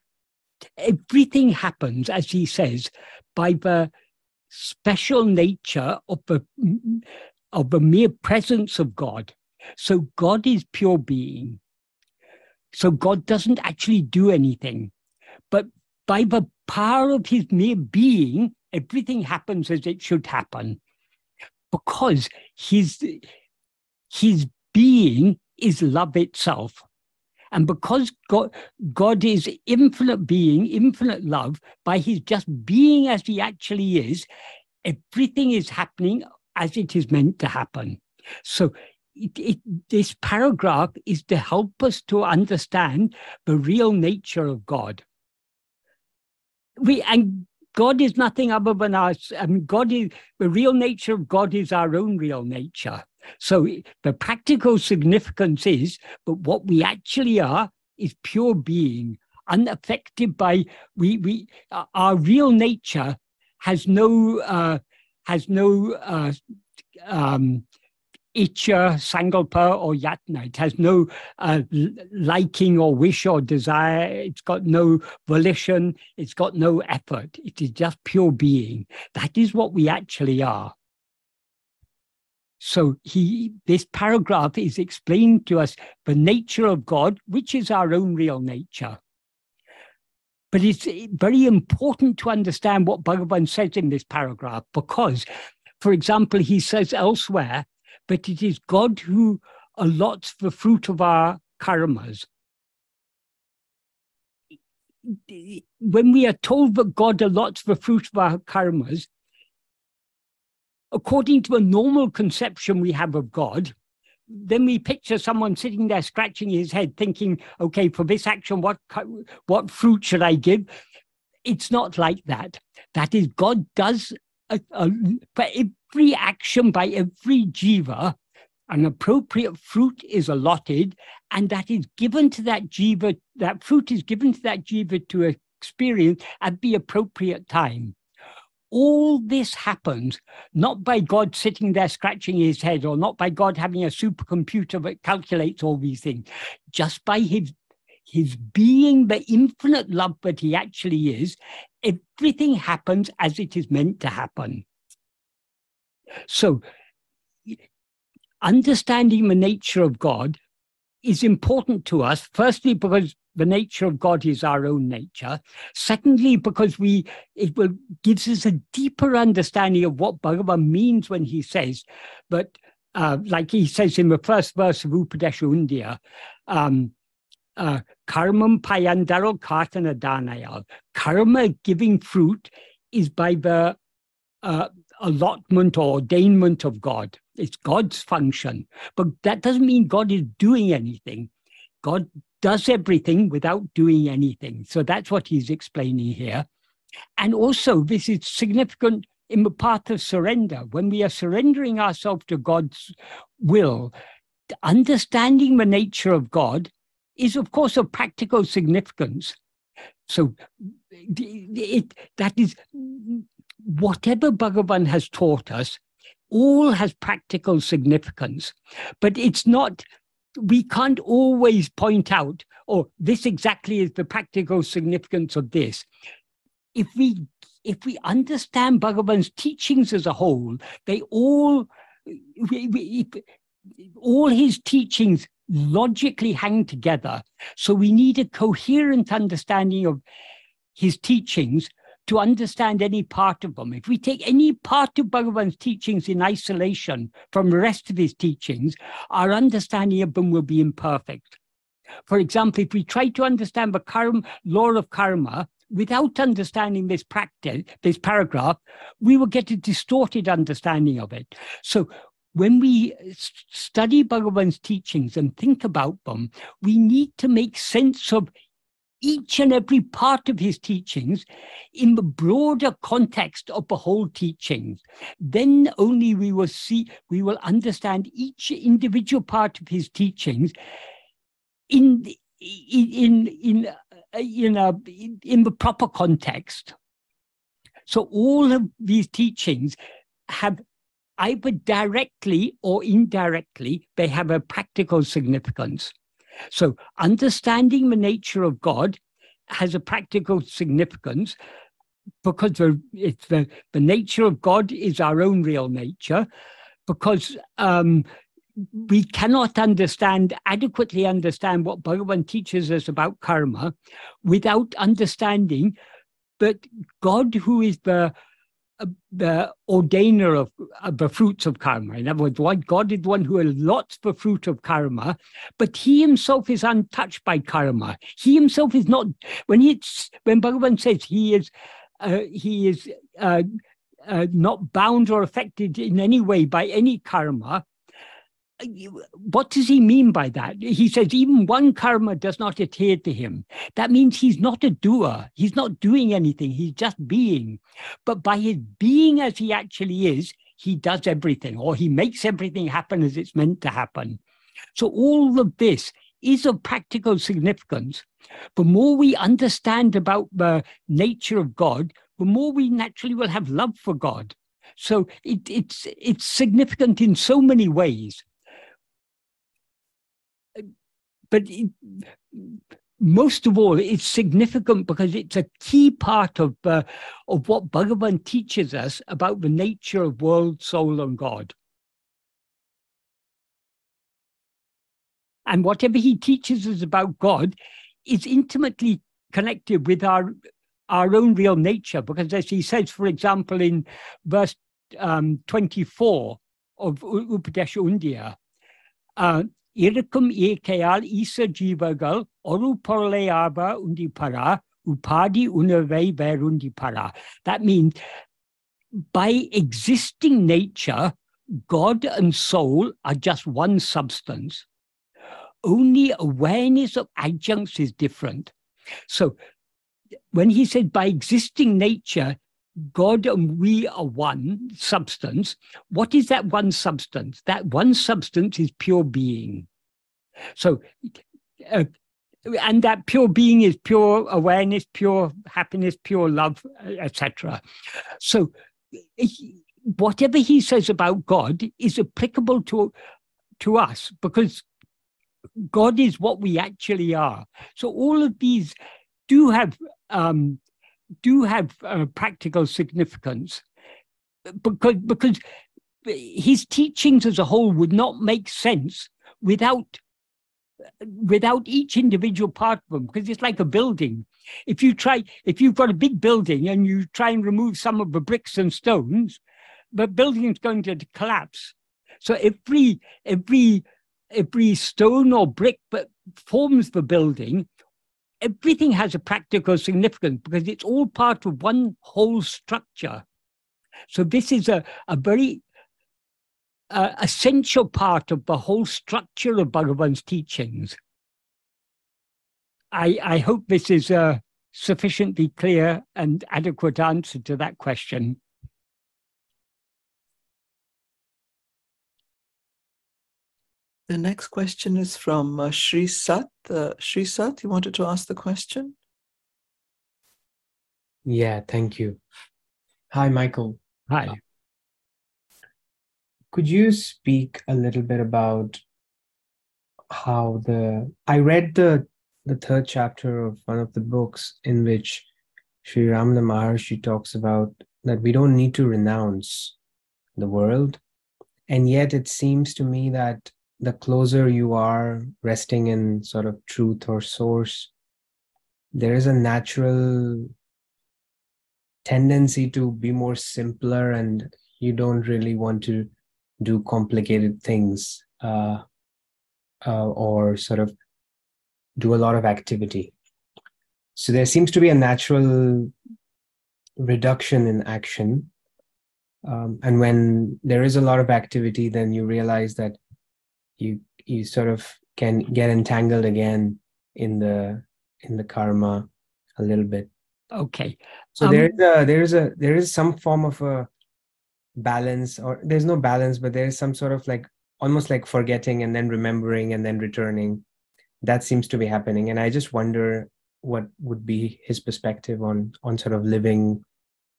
everything happens, as he says, by the special nature of the, of the mere presence of God. So God is pure being. So God doesn't actually do anything. By the power of his mere being, everything happens as it should happen. Because his, his being is love itself. And because God, God is infinite being, infinite love, by his just being as he actually is, everything is happening as it is meant to happen. So it, it, this paragraph is to help us to understand the real nature of God. We and God is nothing other than us. I mean, God is the real nature of God is our own real nature. So the practical significance is, but what we actually are is pure being, unaffected by we we uh, our real nature has no uh, has no uh, um, Icha, Sankalpa, or Yatna. It has no uh, liking or wish or desire. It's got no volition. It's got no effort. It is just pure being. That is what we actually are. So he, this paragraph is explaining to us the nature of God, which is our own real nature. But it's very important to understand what Bhagavan says in this paragraph, because, for example, he says elsewhere that it is God who allots the fruit of our karmas. When we are told that God allots the fruit of our karmas, according to a normal conception we have of God, then we picture someone sitting there scratching his head, thinking, okay, for this action, what, what fruit should I give? It's not like that. That is, God does, a, for every action by every jiva, an appropriate fruit is allotted, and that is given to that jiva, that fruit is given to that jiva to experience at the appropriate time all this happens not by God sitting there scratching his head or not by God having a supercomputer that calculates all these things, just by his his being the infinite love that he actually is, everything happens as it is meant to happen. So, understanding the nature of God is important to us, firstly, because the nature of God is our own nature. Secondly, because we it will gives us a deeper understanding of what Bhagavan means when he says but uh, like he says in the first verse of Upadesha Undiyar, um, uh, karmam payandaro kartana danayal. Karma giving fruit is by the uh, allotment or ordainment of God. It's God's function. But that doesn't mean God is doing anything. God does everything without doing anything. So that's what he's explaining here. And also, this is significant in the path of surrender. When we are surrendering ourselves to God's will, understanding the nature of God is, of course, of practical significance. So it, that is whatever Bhagavan has taught us, all has practical significance. But it's not we can't always point out, oh, this exactly is the practical significance of this. If we if we understand Bhagavan's teachings as a whole, they all we, we, all his teachings logically hang together. So we need a coherent understanding of his teachings to understand any part of them. If we take any part of Bhagavan's teachings in isolation from the rest of his teachings, our understanding of them will be imperfect. For example, if we try to understand the karma, law of karma without understanding this practice, this paragraph, we will get a distorted understanding of it. So when we study Bhagavan's teachings and think about them, we need to make sense of each and every part of his teachings in the broader context of the whole teachings. Then only we will see, we will understand each individual part of his teachings in in in in a in the proper context. So all of these teachings have either directly or indirectly they have a practical significance. So understanding the nature of God has a practical significance because the, it's the, the nature of God is our own real nature, because um, we cannot understand adequately understand what Bhagavan teaches us about karma without understanding that God, who is the the ordainer of, of, the fruits of karma. In other words, what God is one who allots the fruit of karma, but he himself is untouched by karma. He himself is not, when he when Bhagavan says he is uh, he is uh, uh, not bound or affected in any way by any karma, what does he mean by that? He says even one karma does not adhere to him. That means he's not a doer. He's not doing anything. He's just being. But by his being as he actually is, he does everything or he makes everything happen as it's meant to happen. So all of this is of practical significance. The more we understand about the nature of God, the more we naturally will have love for God. So it, it's it's significant in so many ways but it, most of all, it's significant because it's a key part of uh, of what Bhagavan teaches us about the nature of world, soul, and God. And whatever he teaches us about God is intimately connected with our our own real nature, because as he says, for example, in verse um, 24 of Upadesha Undiyar, uh, இருக்கும் இயற்கையால் ஈச ஜீவர்கள் ஒரு பொருளையாப undi para, upadi unavei verundi para. That means by existing nature, God and soul are just one substance. Only awareness of adjuncts is different. So when he said by existing nature, God and we are one substance. What is that one substance? That one substance is pure being. So, uh, and that pure being is pure awareness, pure happiness, pure love, etc. So, whatever he says about God is applicable to to us because God is what we actually are. So all of these do have um, do have uh, practical significance because because his teachings as a whole would not make sense without without each individual part of them because it's like a building. If you try if you've got a big building and you try and remove some of the bricks and stones the building is going to collapse. So every every every stone or brick that forms the building everything has a practical significance because it's all part of one whole structure. So this is a, a very uh, essential part of the whole structure of Bhagavan's teachings. I, I hope this is a sufficiently clear and adequate answer to that question. The next question is from uh, Sri Sat. Uh, Sri Sat, you wanted to ask the question? Yeah, thank you. Hi, Michael. Hi. Uh, could you speak a little bit about how the I read the the third chapter of one of the books in which Sri Ramana Maharshi talks about that we don't need to renounce the world. And yet it seems to me that the closer you are resting in sort of truth or source, there is a natural tendency to be more simpler and you don't really want to do complicated things uh, uh, or sort of do a lot of activity. So there seems to be a natural reduction in action. Um, and when there is a lot of activity, then you realize that you you sort of can get entangled again in the in the karma a little bit. Okay. So um, there is a there is a there is some form of a balance, or there's no balance, but there is some sort of like almost like forgetting and then remembering and then returning. That seems to be happening, and I just wonder what would be his perspective on on sort of living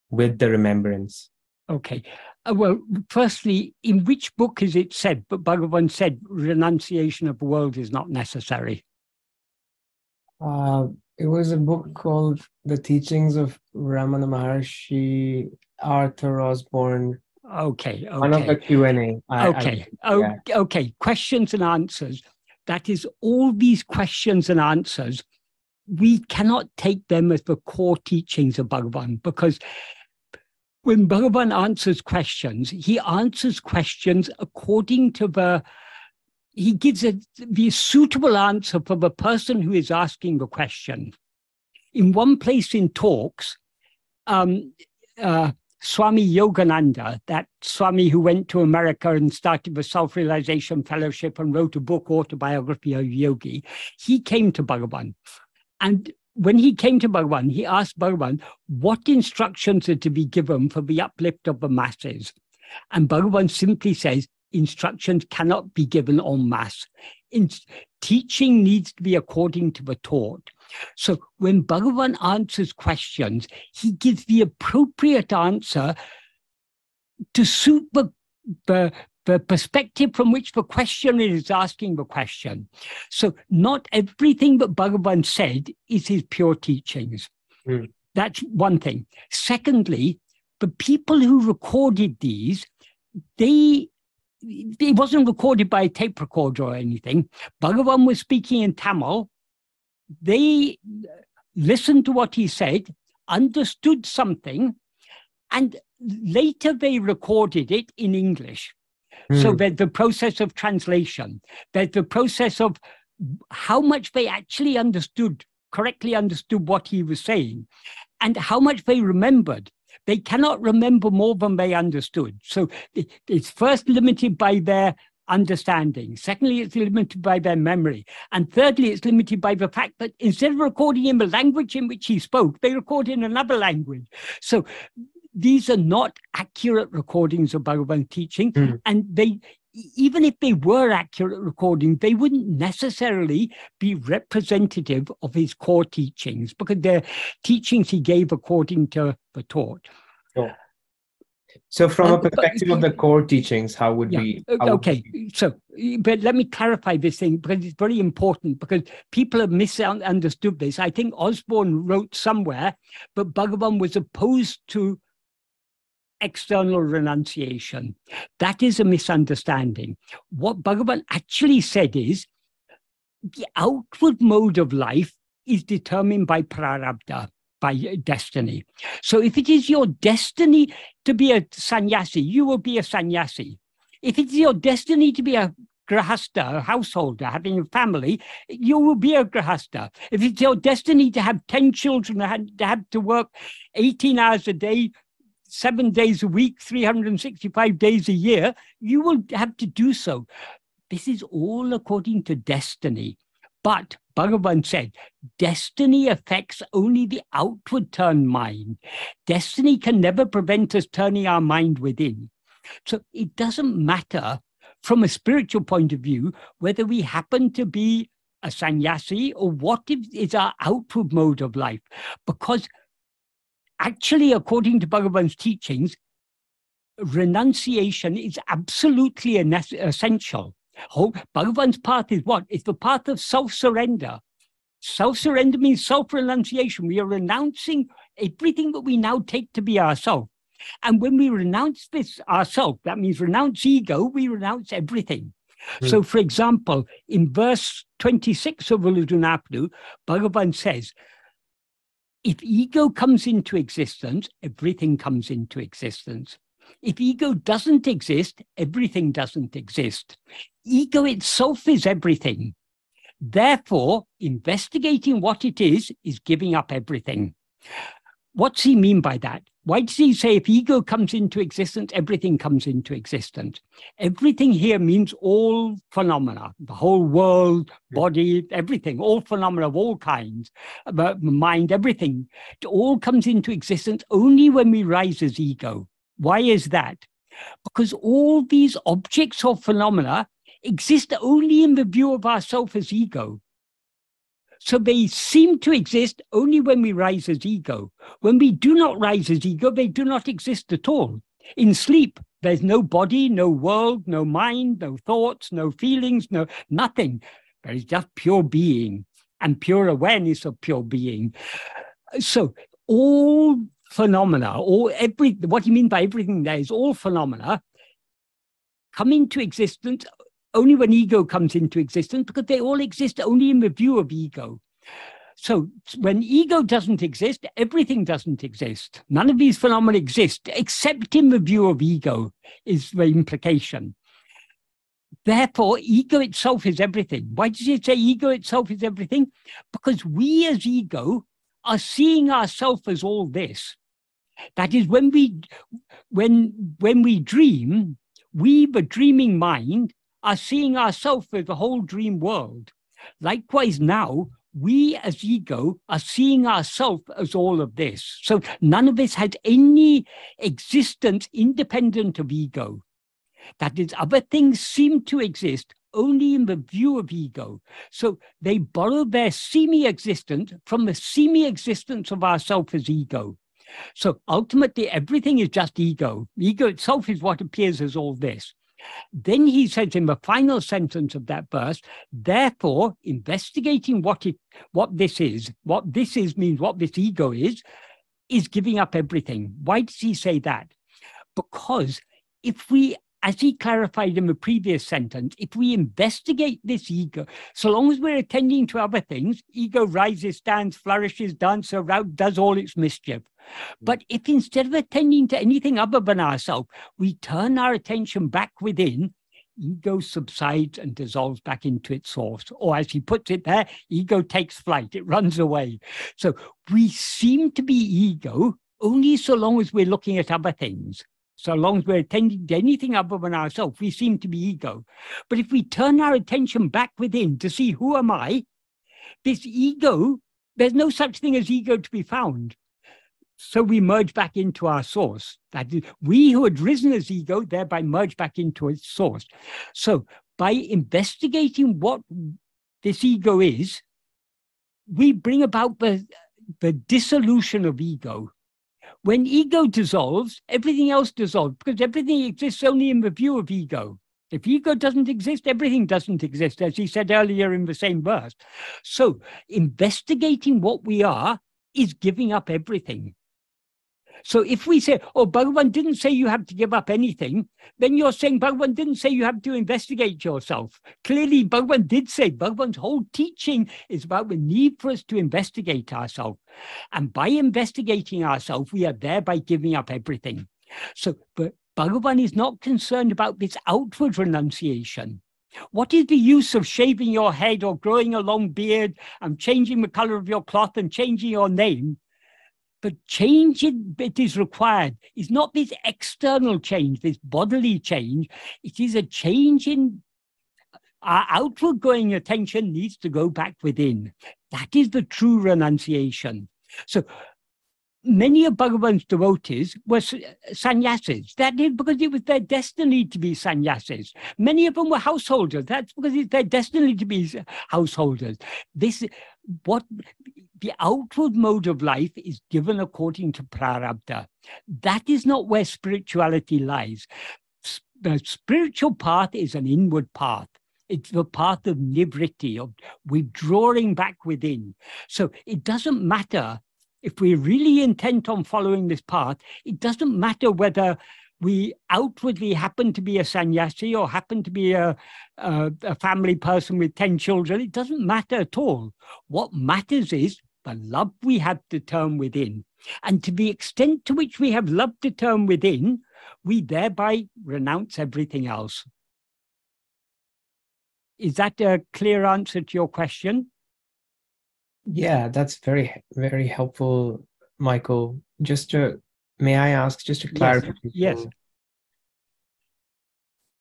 with the remembrance. Okay. Uh, well, firstly, in which book is it said, but Bhagavan said renunciation of the world is not necessary? Uh, it was a book called The Teachings of Ramana Maharshi, Arthur Osborne. Okay, okay. One of the Q&A. I, okay, I, yeah. okay. Questions and answers. That is all these questions and answers. We cannot take them as the core teachings of Bhagavan because when Bhagavan answers questions, he answers questions according to the he gives a, the suitable answer for the person who is asking the question. In one place in talks, um, uh, Swami Yogananda, that Swami who went to America and started the Self Realization Fellowship and wrote a book, Autobiography of Yogi, he came to Bhagavan. And when he came to Bhagavan, he asked Bhagavan what instructions are to be given for the uplift of the masses. And Bhagavan simply says, instructions cannot be given en masse. In, teaching needs to be according to the taught. So when Bhagavan answers questions, he gives the appropriate answer to suit the, the, the perspective from which the questioner is asking the question. So not everything that Bhagavan said is his pure teachings. Mm. That's one thing. Secondly, the people who recorded these, they it wasn't recorded by a tape recorder or anything. Bhagavan was speaking in Tamil. They listened to what he said, understood something, and later they recorded it in English. Mm. So hmm. there's the process of translation. There's the process of how much they actually understood, correctly understood what he was saying, and how much they remembered they cannot remember more than they understood. So it's first limited by their understanding. Secondly, it's limited by their memory. And thirdly, it's limited by the fact that instead of recording in the language in which he spoke, they record in another language. So these are not accurate recordings of Bhagavan teaching. Mm. And they even if they were accurate recordings, they wouldn't necessarily be representative of his core teachings because they're teachings he gave according to the taught. Sure. So, from a perspective but, of the core teachings, how would yeah, we? How okay, would we... so but let me clarify this thing because it's very important because people have misunderstood this. I think Osborne wrote somewhere, but Bhagavan was opposed to external renunciation. That is a misunderstanding. What Bhagavan actually said is the outward mode of life is determined by prarabdha, by uh, destiny. So if it is your destiny to be a sannyasi, you will be a sannyasi. If it's your destiny to be a grahasta, a householder, having a family, you will be a grahasta. If it's your destiny to have 10 children, and to have to work 18 hours a day, seven days a week, 365 days a year, you will have to do so. This is all according to destiny. But Bhagavan said, destiny affects only the outward turned mind. Destiny can never prevent us turning our mind within. So it doesn't matter from a spiritual point of view whether we happen to be a sannyasi or what is our outward mode of life, because actually, according to Bhagavan's teachings, renunciation is absolutely essential. Oh, Bhagavan's path is what? It's the path of self surrender. Self surrender means self renunciation. We are renouncing everything that we now take to be ourself. And when we renounce this ourself, that means renounce ego, we renounce everything. Mm. So, for example, in verse 26 of Ulladu Narpadu, Bhagavan says, if ego comes into existence, everything comes into existence. If ego doesn't exist, everything doesn't exist. Ego itself is everything. Therefore, investigating what it is is giving up everything. What's he mean by that? Why does he say if ego comes into existence, everything comes into existence? Everything here means all phenomena, the whole world, body, everything, all phenomena of all kinds, uh, mind, everything. It all comes into existence only when we rise as ego. Why is that? Because all these objects or phenomena exist only in the view of ourself as ego. So they seem to exist only when we rise as ego. When we do not rise as ego, they do not exist at all. In sleep, there's no body, no world, no mind, no thoughts, no feelings, no nothing. There is just pure being and pure awareness of pure being. So all phenomena, all every what do you mean by everything there is all phenomena come into existence only when ego comes into existence because they all exist only in the view of ego. So when ego doesn't exist, everything doesn't exist. None of these phenomena exist except in the view of ego, is the implication. Therefore, ego itself is everything. Why does it say ego itself is everything? Because we as ego are seeing ourselves as all this. That is, when we when when we dream, we, the dreaming mind, are seeing ourselves as the whole dream world. Likewise, now we as ego are seeing ourselves as all of this. So none of this has any existence independent of ego. That is, other things seem to exist only in the view of ego. So they borrow their semi existence from the semi existence of ourself as ego. So ultimately, everything is just ego. Ego itself is what appears as all this. Then he says in the final sentence of that verse, therefore, investigating what it what this is, what this is means what this ego is, is giving up everything. Why does he say that? Because if we as he clarified in the previous sentence, if we investigate this ego, so long as we're attending to other things, ego rises, stands, flourishes, dances around, does all its mischief. Hmm. But if instead of attending to anything other than ourselves, we turn our attention back within, ego subsides and dissolves back into its source. Or as he puts it there, ego takes flight, it runs away. So we seem to be ego only so long as we're looking at other things. So long as we're attending to anything other than ourselves, we seem to be ego. But if we turn our attention back within to see who am I, this ego, there's no such thing as ego to be found. So we merge back into our source. That is, we who had risen as ego thereby merge back into its source. So by investigating what this ego is, we bring about the, the dissolution of ego when ego dissolves, everything else dissolves because everything exists only in the view of ego. If ego doesn't exist, everything doesn't exist, as he said earlier in the same verse. So, investigating what we are is giving up everything. So if we say, oh, Bhagavan didn't say you have to give up anything, then you're saying Bhagavan didn't say you have to investigate yourself. Clearly, Bhagavan did say, Bhagavan's whole teaching is about the need for us to investigate ourselves. And by investigating ourselves, we are thereby giving up everything. So, but Bhagavan is not concerned about this outward renunciation. What is the use of shaving your head or growing a long beard and changing the color of your cloth and changing your name the change it is required is not this external change, this bodily change. It is a change in our outward going attention needs to go back within. That is the true renunciation. So many of Bhagavan's devotees were sannyasis. That is because it was their destiny to be sannyasis. Many of them were householders. That's because it's their destiny to be householders. This, what the outward mode of life is given according to prarabdha. That is not where spirituality lies. The spiritual path is an inward path. It's the path of nivritti, of withdrawing back within. So it doesn't matter if we're really intent on following this path, it doesn't matter whether we outwardly happen to be a sannyasi or happen to be a, a, a family person with 10 children, it doesn't matter at all. What matters is the love we have to turn within. And to the extent to which we have love to turn within, we thereby renounce everything else. Is that a clear answer to your question? Yeah, that's very, very helpful, Michael. Just to, may I ask, just to clarify? Yes. yes.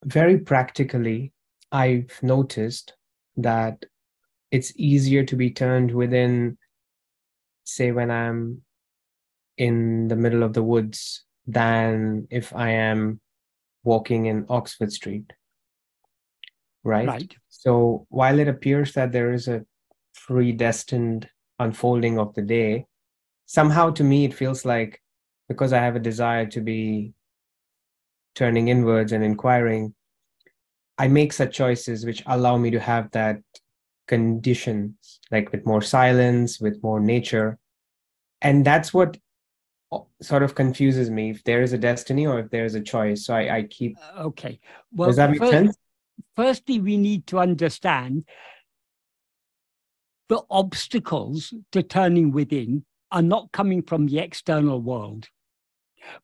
Very practically, I've noticed that it's easier to be turned within, say, when I'm in the middle of the woods than if I am walking in Oxford Street. Right? Right. So while it appears that there is a predestined unfolding of the day, somehow to me it feels like because I have a desire to be turning inwards and inquiring, I make such choices which allow me to have that conditions, like with more silence, with more nature. And that's what sort of confuses me if there is a destiny or if there is a choice. So I, I keep. Uh, okay. Well, does that make first, sense? Firstly, we need to understand the obstacles to turning within are not coming from the external world.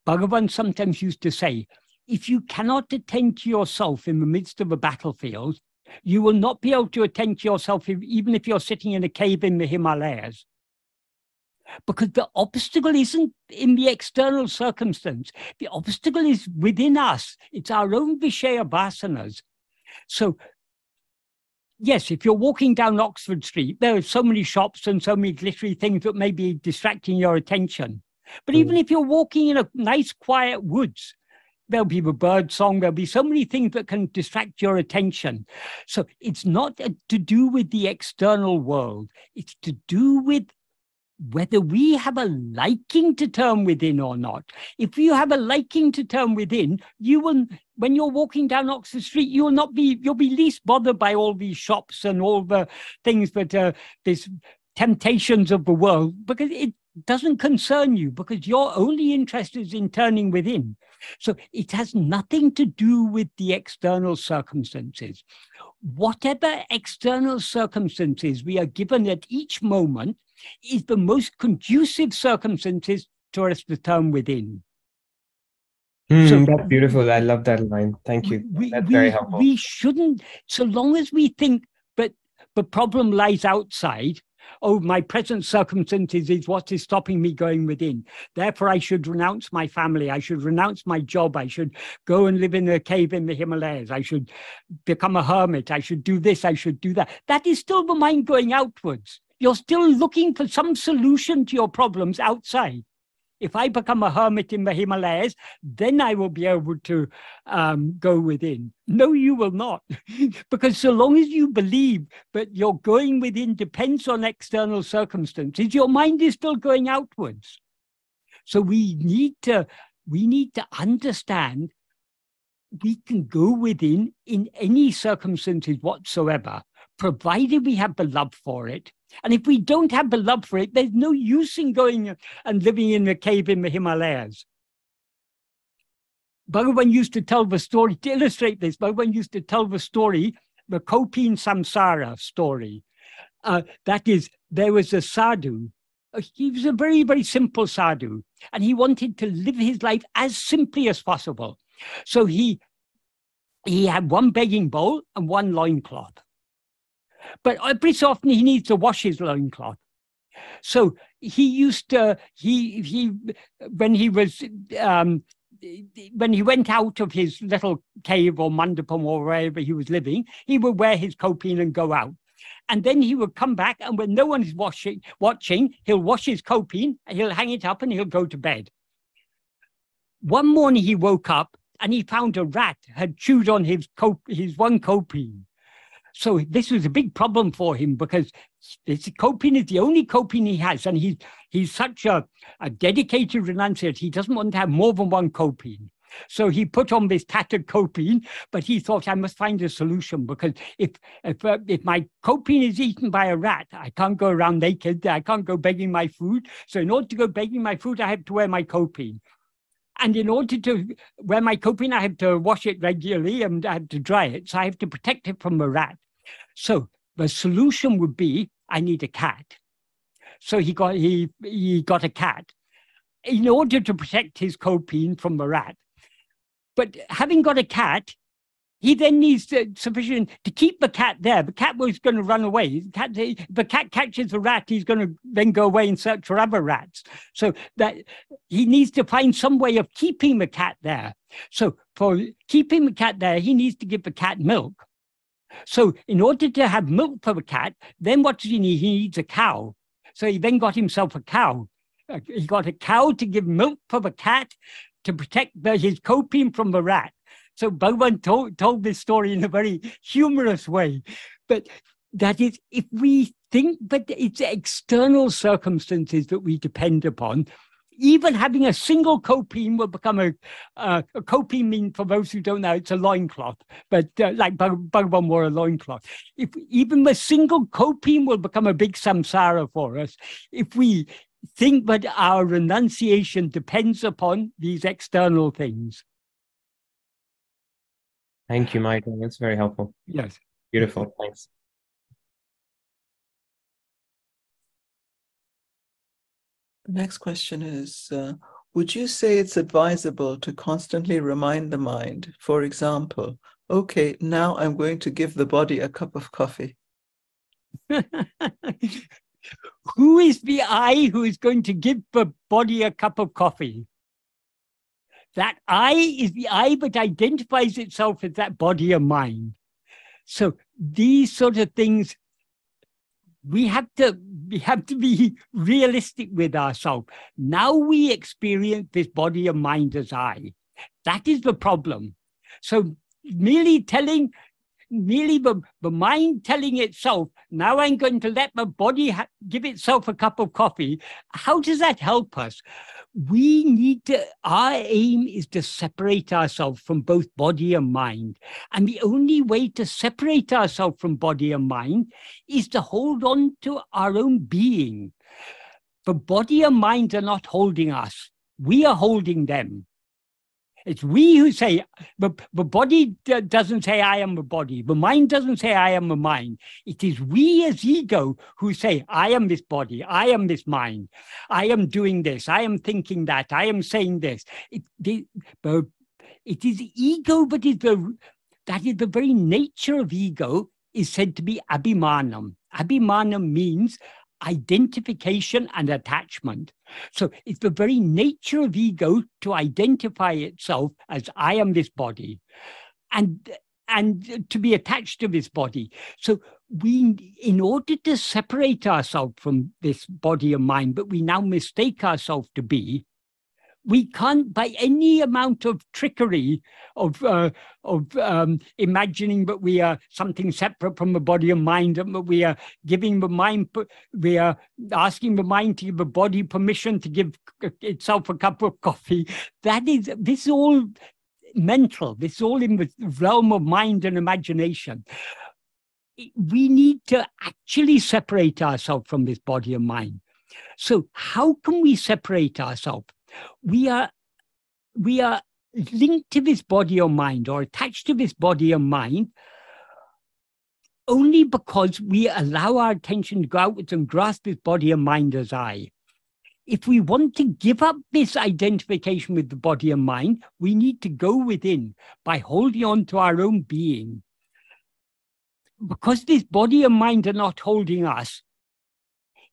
Bhagavan sometimes used to say, if you cannot attend to yourself in the midst of a battlefield, you will not be able to attend to yourself if, even if you're sitting in a cave in the Himalayas because the obstacle isn't in the external circumstance. The obstacle is within us. It's our own Vishaya vasanas. So, yes, if you're walking down Oxford Street, there are so many shops and so many glittery things that may be distracting your attention. But mm. even if you're walking in a nice, quiet woods, there'll be the bird song, there'll be so many things that can distract your attention. So it's not to do with the external world, it's to do with whether we have a liking to turn within or not. If you have a liking to turn within, you will, when you're walking down Oxford Street, you will not be, you'll be least bothered by all these shops and all the things that are these temptations of the world because it doesn't concern you because your only interest is in turning within. So it has nothing to do with the external circumstances. Whatever external circumstances we are given at each moment, is the most conducive circumstances to us to turn within. Mm, so, that's beautiful. I love that line. Thank you. We, that's we, very helpful. We shouldn't, so long as we think that the problem lies outside, oh, my present circumstances is what is stopping me going within. Therefore, I should renounce my family. I should renounce my job. I should go and live in a cave in the Himalayas. I should become a hermit. I should do this. I should do that. That is still the mind going outwards. You're still looking for some solution to your problems outside. If I become a hermit in the Himalayas, then I will be able to um, go within. No, you will not. because so long as you believe that your going within depends on external circumstances, your mind is still going outwards. So we need to we need to understand we can go within in any circumstances whatsoever, provided we have the love for it and if we don't have the love for it, there's no use in going and living in a cave in the Himalayas. Bhagavan used to tell the story, to illustrate this, Bhagavan used to tell the story, the Kopin Samsara story. Uh, that is, there was a sadhu. Uh, he was a very, very simple sadhu, and he wanted to live his life as simply as possible. So he he had one begging bowl and one loincloth. But every so often he needs to wash his loincloth. So he used to, he, he, when he was, um, when he went out of his little cave or mandapam or wherever he was living, he would wear his kopin and go out. And then he would come back, and when no one is washing, watching, he'll wash his kopin, he'll hang it up, and he'll go to bed. One morning he woke up and he found a rat had chewed on his cop, his one kopin. So this was a big problem for him because this kopin is the only kopin he has, and he's he's such a, a dedicated renunciate. He doesn't want to have more than one kopin. So he put on this tattered kopin, but he thought I must find a solution because if if uh, if my kopin is eaten by a rat, I can't go around naked. I can't go begging my food. So in order to go begging my food, I have to wear my kopin. And in order to wear my kopin, I have to wash it regularly and I have to dry it. So I have to protect it from a rat. So the solution would be I need a cat. So he got he he got a cat in order to protect his copine from the rat. But having got a cat, he then needs to, sufficient to keep the cat there. The cat was going to run away. The cat, the cat catches the rat, he's going to then go away and search for other rats. So that he needs to find some way of keeping the cat there. So for keeping the cat there, he needs to give the cat milk. So in order to have milk for the cat, then what does he need? He needs a cow. So he then got himself a cow. Uh, he got a cow to give milk for the cat to protect the, his copine from the rat. So Bhagavan told, told this story in a very humorous way. But that is, if we think, but it's external circumstances that we depend upon, even having a single copine will become a, uh, a copine mean for those who don't know it's a loincloth but uh, like Bhagavan wore a loincloth if even a single copine will become a big samsara for us if we think that our renunciation depends upon these external things Thank you, Michael. That's very helpful. Yes. Beautiful. Thanks. Next question is uh, Would you say it's advisable to constantly remind the mind, for example, okay, now I'm going to give the body a cup of coffee? who is the I who is going to give the body a cup of coffee? That I is the I, but identifies itself as that body of mind. So these sort of things, we have to we have to be realistic with ourselves. Now we experience this body of mind as I. That is the problem. So merely telling merely the, the mind telling itself, now I'm going to let my body ha- give itself a cup of coffee. How does that help us? we need to, our aim is to separate ourselves from both body and mind. And the only way to separate ourselves from body and mind is to hold on to our own being. The body and mind are not holding us, we are holding them. It's we who say, the, the body doesn't say, I am the body. The mind doesn't say, I am the mind. It is we as ego who say, I am this body. I am this mind. I am doing this. I am thinking that. I am saying this. It, the, the, it is ego, but it's the, that is the very nature of ego is said to be abhimanam. Abhimanam means identification and attachment. So it's the very nature of ego to identify itself as I am this body and and to be attached to this body. So we in order to separate ourselves from this body and mind, but we now mistake ourselves to be, we can't, by any amount of trickery of uh, of um, imagining that we are something separate from the body and mind, and that we are giving the mind, we are asking the mind to give the body permission to give itself a cup of coffee. That is, this is all mental. This is all in the realm of mind and imagination. We need to actually separate ourselves from this body and mind. So, how can we separate ourselves? We are we are linked to this body or mind or attached to this body or mind only because we allow our attention to go outwards and grasp this body or mind as I. If we want to give up this identification with the body and mind, we need to go within by holding on to our own being. Because this body and mind are not holding us,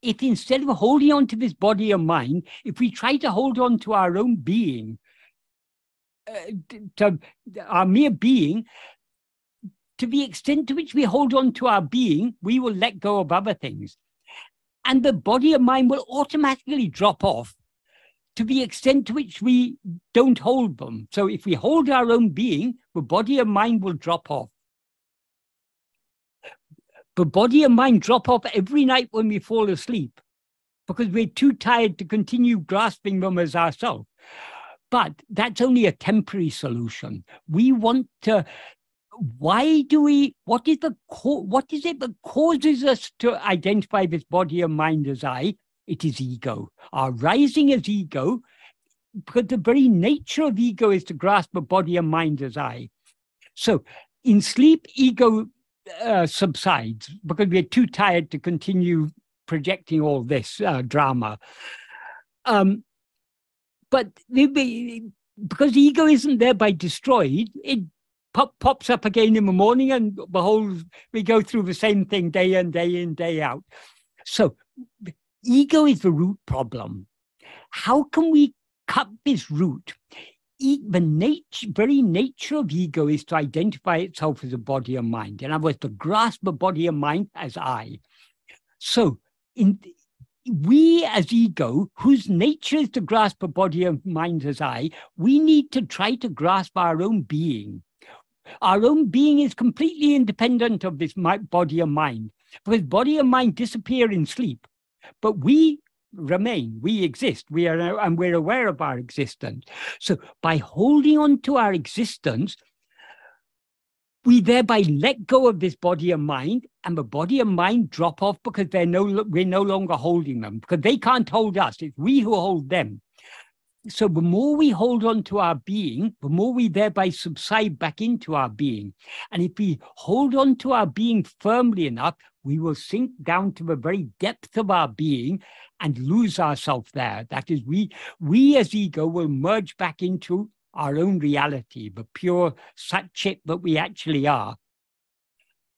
if instead of holding on to this body and mind, if we try to hold on to our own being, uh, to our mere being, to the extent to which we hold on to our being, we will let go of other things. And the body and mind will automatically drop off to the extent to which we don't hold them. So if we hold our own being, the body and mind will drop off. But body and mind drop off every night when we fall asleep because we're too tired to continue grasping them as ourselves. But that's only a temporary solution. We want to. Why do we? What is the what is it that causes us to identify this body and mind as I? It is ego. Our rising as ego because the very nature of ego is to grasp a body and mind as I. So in sleep, ego uh, subsides because we're too tired to continue projecting all this uh, drama. Um, but because ego isn't thereby destroyed, it pop, pops up again in the morning, and behold, we go through the same thing day in, day in, day out. So, ego is the root problem. How can we cut this root? The nature, very nature of ego is to identify itself as a body and mind. In other words, to grasp a body and mind as I. So, in we as ego, whose nature is to grasp a body and mind as I, we need to try to grasp our own being. Our own being is completely independent of this body and mind, because body and mind disappear in sleep, but we remain, we exist, we are, and we're aware of our existence. So by holding on to our existence, we thereby let go of this body and mind, and the body and mind drop off because they're no, we're no longer holding them because they can't hold us. It's we who hold them. So the more we hold on to our being, the more we thereby subside back into our being. And if we hold on to our being firmly enough, we will sink down to the very depth of our being and lose ourselves there. That is, we we as ego will merge back into our own reality, the pure Satchit that we actually are.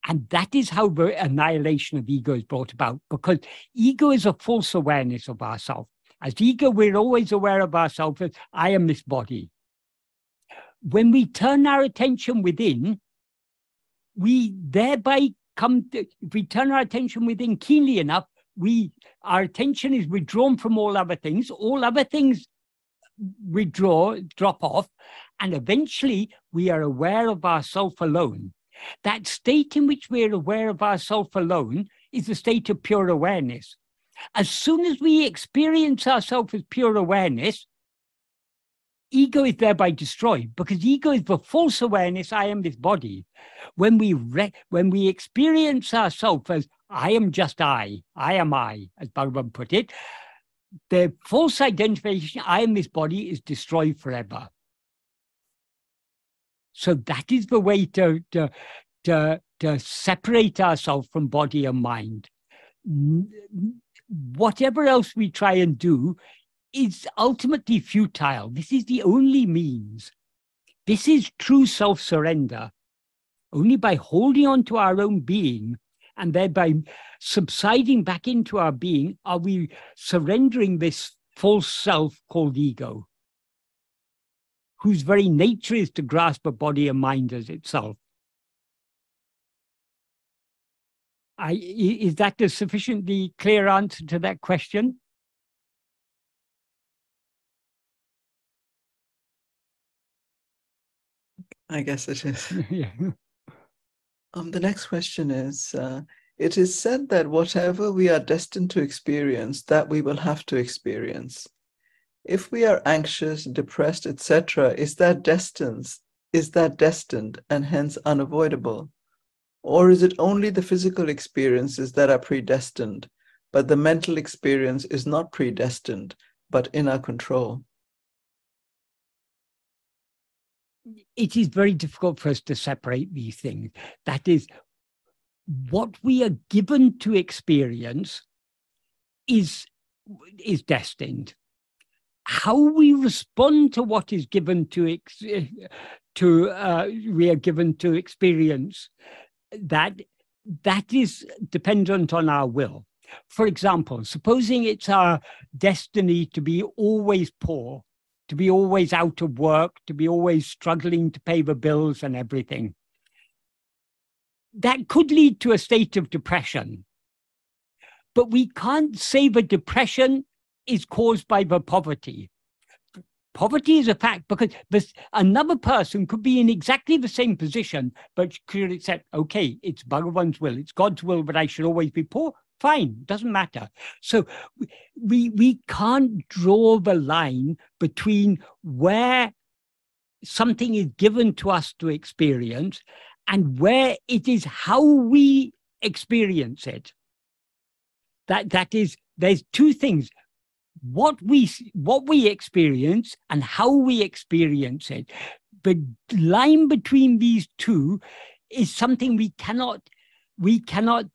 And that is how the annihilation of ego is brought about, because ego is a false awareness of ourselves. As ego, we're always aware of ourselves as I am this body. When we turn our attention within, we thereby come to, if we turn our attention within keenly enough, we our attention is withdrawn from all other things. All other things withdraw, drop off, and eventually we are aware of ourself alone. That state in which we're aware of ourself alone is the state of pure awareness. As soon as we experience ourselves as pure awareness, ego is thereby destroyed because ego is the false awareness I am this body. When we re- when we experience ourselves as I am just I, I am I, as Bhagavan put it, the false identification, I am this body, is destroyed forever. So that is the way to, to, to, to separate ourselves from body and mind. Whatever else we try and do is ultimately futile. This is the only means. This is true self surrender. Only by holding on to our own being and thereby subsiding back into our being, are we surrendering this false self called ego, whose very nature is to grasp a body and mind as itself? I, is that a sufficiently clear answer to that question? I guess it is. yeah. Um, the next question is uh, It is said that whatever we are destined to experience, that we will have to experience. If we are anxious, depressed, etc., is that destined? Is that destined and hence unavoidable? Or is it only the physical experiences that are predestined, but the mental experience is not predestined, but in our control? It is very difficult for us to separate these things. That is, what we are given to experience is, is destined. How we respond to what is given to to uh, we are given to experience that that is dependent on our will. For example, supposing it's our destiny to be always poor, to be always out of work, to be always struggling to pay the bills and everything. That could lead to a state of depression. But we can't say the depression is caused by the poverty. Poverty is a fact because this, another person could be in exactly the same position, but could accept, okay, it's Bhagavan's will, it's God's will, but I should always be poor fine doesn't matter. So we we can't draw the line between where something is given to us to experience and where it is how we experience it. That that is there's two things. What we what we experience and how we experience it. The line between these two is something we cannot we cannot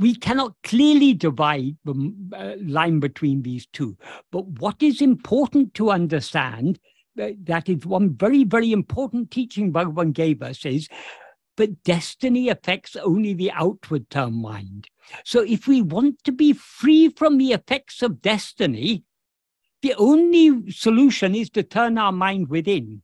we cannot clearly divide the uh, line between these two but what is important to understand uh, that is one very very important teaching bhagavan gave us is but destiny affects only the outward term mind so if we want to be free from the effects of destiny, the only solution is to turn our mind within.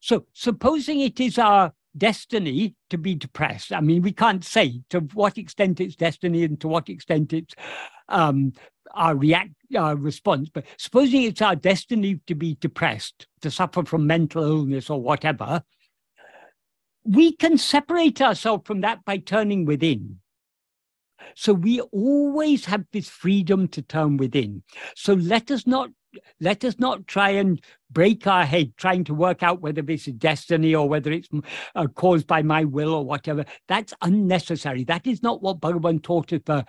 So supposing it is our destiny to be depressed, I mean, we can't say to what extent it's destiny and to what extent it's um, our react our response, but supposing it's our destiny to be depressed, to suffer from mental illness or whatever, we can separate ourselves from that by turning within. So we always have this freedom to turn within. So let us not let us not try and break our head trying to work out whether this is destiny or whether it's uh, caused by my will or whatever. That's unnecessary. That is not what Bhagavan taught us the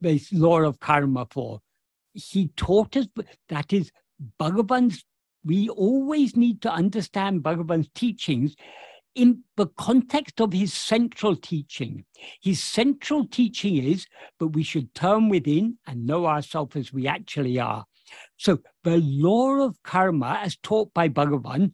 this law of karma for. He taught us that is Bhagavan's. We always need to understand Bhagavan's teachings in the context of his central teaching. His central teaching is that we should turn within and know ourselves as we actually are. So the law of karma, as taught by Bhagavan,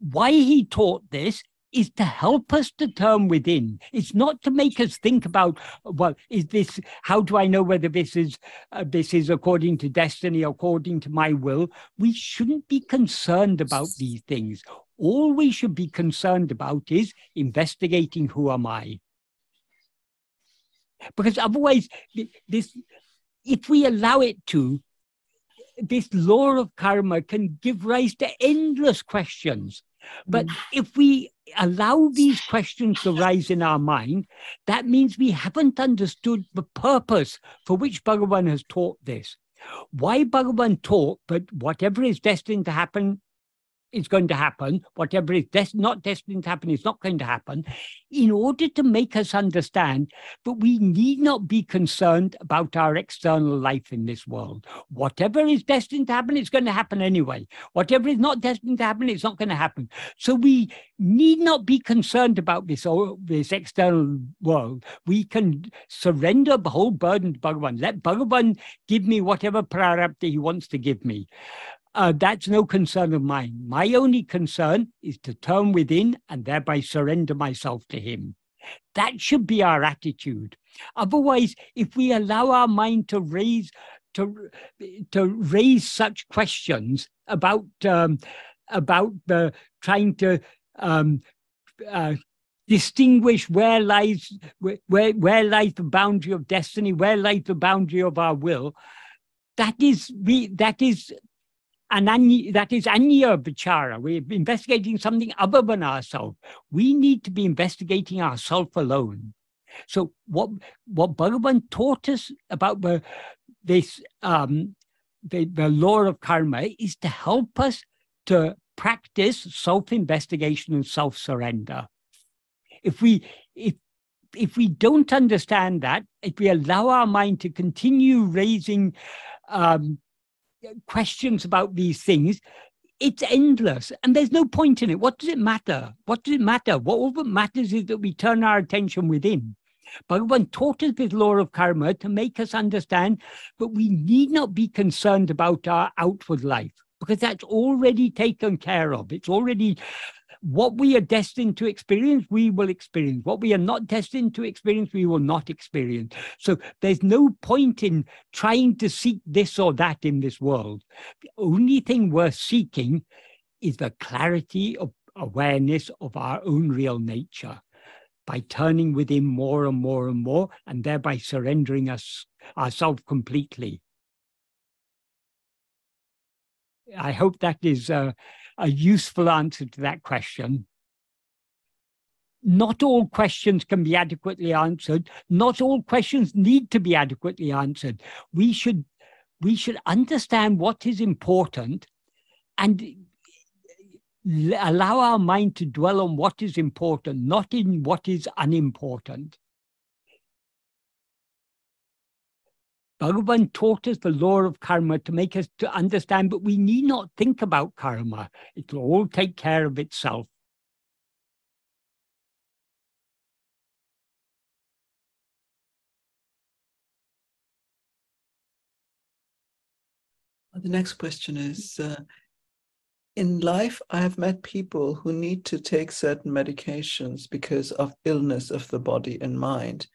why he taught this is to help us to turn within. It's not to make us think about, well, is this? How do I know whether this is uh, this is according to destiny, according to my will? We shouldn't be concerned about these things. All we should be concerned about is investigating who am I. Because otherwise, this, if we allow it to, this law of karma can give rise to endless questions. But mm. if we allow these questions to rise in our mind, that means we haven't understood the purpose for which Bhagavan has taught this. Why Bhagavan taught that whatever is destined to happen is going to happen, whatever is des- not destined to happen is not going to happen, in order to make us understand that we need not be concerned about our external life in this world. Whatever is destined to happen, it's going to happen anyway. Whatever is not destined to happen, it's not going to happen. So we need not be concerned about this or this external world. We can surrender the whole burden to Bhagavan. Let Bhagavan give me whatever prarabdha he wants to give me uh, that's no concern of mine. My only concern is to turn within and thereby surrender myself to Him. That should be our attitude. Otherwise, if we allow our mind to raise to to raise such questions about um, about the trying to um, uh, distinguish where lies where where lies the boundary of destiny, where lies the boundary of our will, that is we that is and that is anya vichara. We're investigating something other than ourselves. We need to be investigating ourselves alone. So what what Bhagavan taught us about the, this um, the, the law of karma is to help us to practice self-investigation and self-surrender. If we if if we don't understand that, if we allow our mind to continue raising um, questions about these things, it's endless and there's no point in it. What does it matter? What does it matter? What all that matters is that we turn our attention within. Bhagavan taught us this law of karma to make us understand that we need not be concerned about our outward life because that's already taken care of. It's already what we are destined to experience, we will experience. What we are not destined to experience, we will not experience. So there's no point in trying to seek this or that in this world. The only thing worth seeking is the clarity of awareness of our own real nature by turning within more and more and more and thereby surrendering us ourselves completely. I hope that is uh, a useful answer to that question. Not all questions can be adequately answered. Not all questions need to be adequately answered. We should, we should understand what is important and allow our mind to dwell on what is important, not in what is unimportant. Bhagavan taught us the law of karma to make us to understand, but we need not think about karma. It will all take care of itself. The next question is uh, In life, I have met people who need to take certain medications because of illness of the body and mind.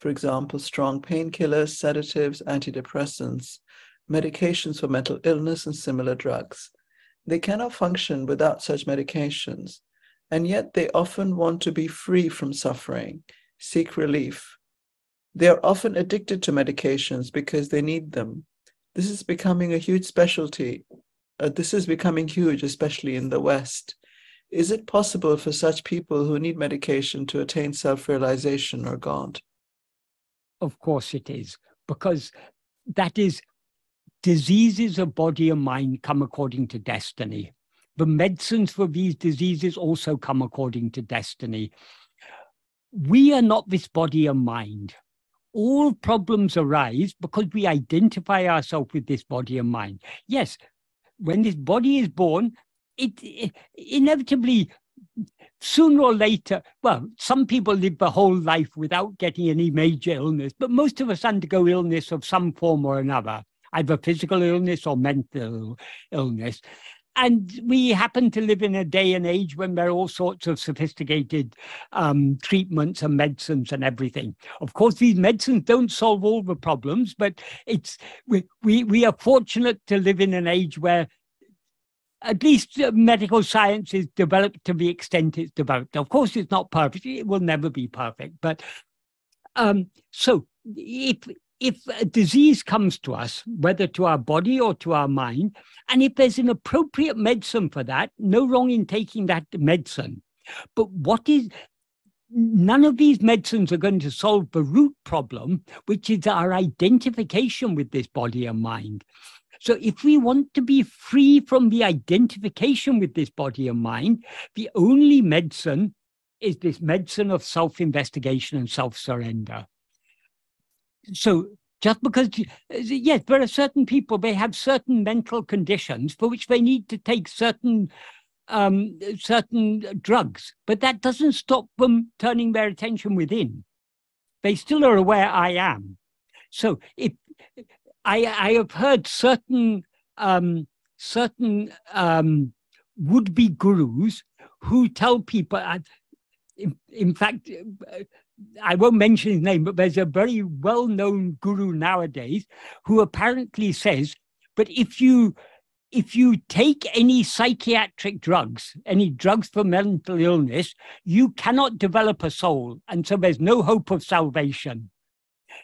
For example, strong painkillers, sedatives, antidepressants, medications for mental illness, and similar drugs. They cannot function without such medications, and yet they often want to be free from suffering, seek relief. They are often addicted to medications because they need them this is becoming a huge specialty. Uh, this is becoming huge, especially in the West. Is it possible for such people who need medication to attain self realization or God? Of course it is, because that is diseases of body and mind come according to destiny. The medicines for these diseases also come according to destiny. We are not this body and mind all problems arise because we identify ourselves with this body and mind. Yes, when this body is born, it, it, inevitably, sooner or later, well, some people live the whole life without getting any major illness, but most of us undergo illness of some form or another, either physical illness or mental illness and we happen to live in a day and age when there are all sorts of sophisticated um, treatments and medicines and everything. Of course, these medicines don't solve all the problems, but it's we we, we are fortunate to live in an age where at least uh, medical science is developed to the extent it's developed. Of course, it's not perfect; it will never be perfect. But um, so if if a disease comes to us, whether to our body or to our mind, and if there's an appropriate medicine for that, no wrong in taking that medicine. But what is none of these medicines are going to solve the root problem, which is our identification with this body and mind. So, if we want to be free from the identification with this body and mind, the only medicine is this medicine of self investigation and self surrender so just because yes there are certain people they have certain mental conditions for which they need to take certain um, certain drugs but that doesn't stop them turning their attention within. They still are aware i am. So if i i have heard certain um, certain um, would-be gurus who tell people uh, in, in fact I won't mention his name, but there's a very well known guru nowadays who apparently says, but if you if you take any psychiatric drugs, any drugs for mental illness, you cannot develop a soul. And so there's no hope of salvation.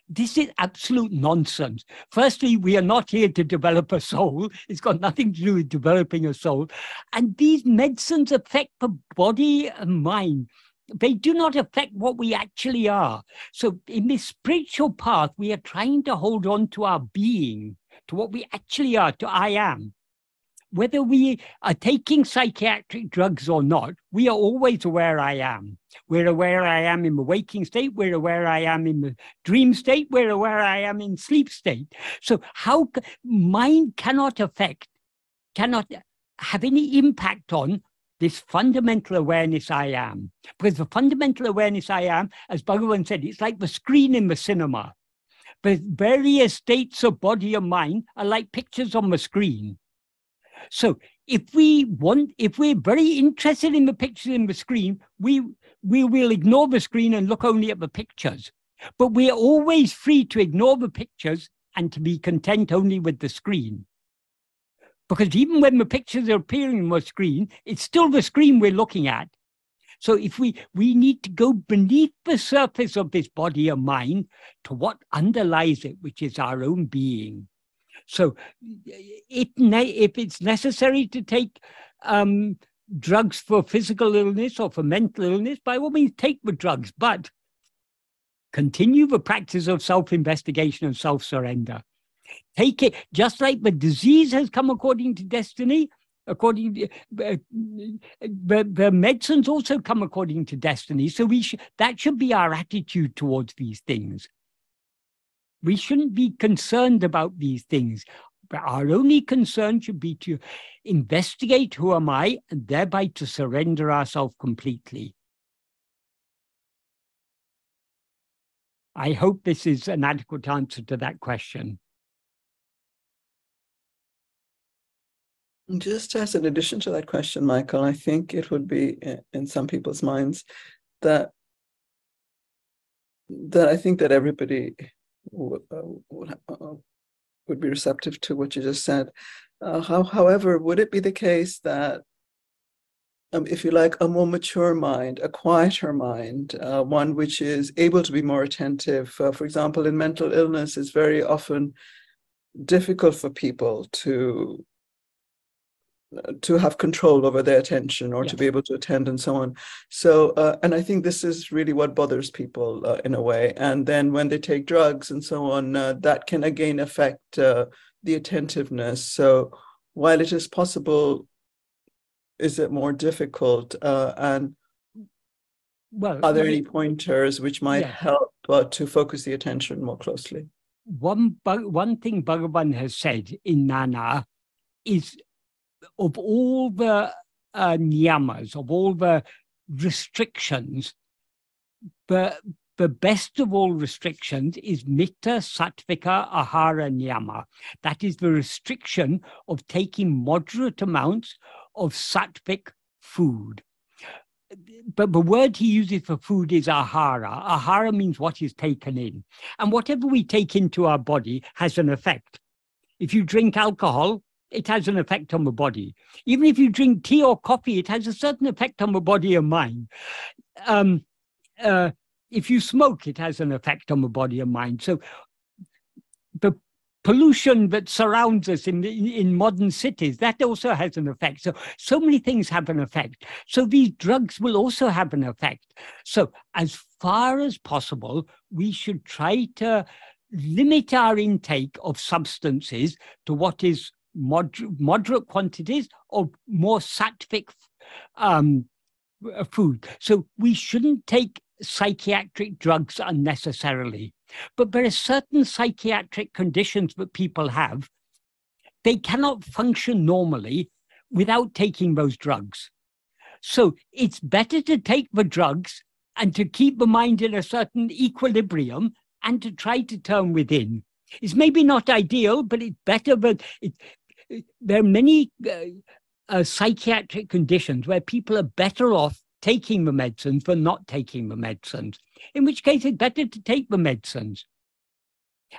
This is absolute nonsense. Firstly, we are not here to develop a soul. It's got nothing to do with developing a soul. And these medicines affect the body and mind they do not affect what we actually are. So, in this spiritual path, we are trying to hold on to our being, to what we actually are, to I am. Whether we are taking psychiatric drugs or not, we are always aware I am. We're aware I am in the waking state, we're aware I am in the dream state, we're aware I am in sleep state. So, how mind cannot affect, cannot have any impact on this fundamental awareness I am. Because the fundamental awareness I am, as Bhagavan said, it's like the screen in the cinema. The various states of body and mind are like pictures on the screen. So if we want, if we're very interested in the pictures in the screen, we we will ignore the screen and look only at the pictures. But we're always free to ignore the pictures and to be content only with the screen. Because even when the pictures are appearing on the screen, it's still the screen we're looking at. So if we we need to go beneath the surface of this body and mind to what underlies it, which is our own being. So it, if it's necessary to take um, drugs for physical illness or for mental illness, by all means take the drugs, but continue the practice of self-investigation and self-surrender. Take it, just like the disease has come according to destiny, according to uh, the, the medicines also come according to destiny. So we sh- that should be our attitude towards these things. We shouldn't be concerned about these things. But our only concern should be to investigate who am I and thereby to surrender ourselves completely. I hope this is an adequate answer to that question. Just as an addition to that question, Michael, I think it would be in some people's minds that that I think that everybody would, uh, would, uh, be receptive to what you just said. Uh, how, however, would it be the case that, um, if you like, a more mature mind, a quieter mind, uh, one which is able to be more attentive, uh, for example, in mental illness, is very often difficult for people to to have control over their attention or to be able to attend and so on. So uh, and i think this is really what bothers people uh, in a way. And then when they take drugs and so on uh, that can again affect uh, the attentiveness. So while it is possible is it more difficult uh, and well are there any pointers which might yeah. help uh, to focus the attention more closely? One one thing bhagavan has said in Nan Yar is of all the uh, niyamas, of all the restrictions, the, the best of all restrictions is mita sattvika ahara niyama. That is the restriction of taking moderate amounts of sattvic food. But the word he uses for food is ahara. Ahara means what is taken in. And whatever we take into our body has an effect. If you drink alcohol, it has an effect on the body. Even if you drink tea or coffee, it has a certain effect on the body and mind. Um, uh, if you smoke, it has an effect on the body and mind. So the pollution that surrounds us in, in modern cities, that also has an effect. So, so many things have an effect. So these drugs will also have an effect. So as far as possible, we should try to limit our intake of substances to what is moder- moderate quantities of more sattvic um, food. So we shouldn't take psychiatric drugs unnecessarily. But there are certain psychiatric conditions that people have. They cannot function normally without taking those drugs. So it's better to take the drugs and to keep the mind in a certain equilibrium and to try to turn within. It's maybe not ideal, but it's better. But it, there are many uh, uh, psychiatric conditions where people are better off taking the medicines than not taking the medicines, in which case it's better to take the medicines.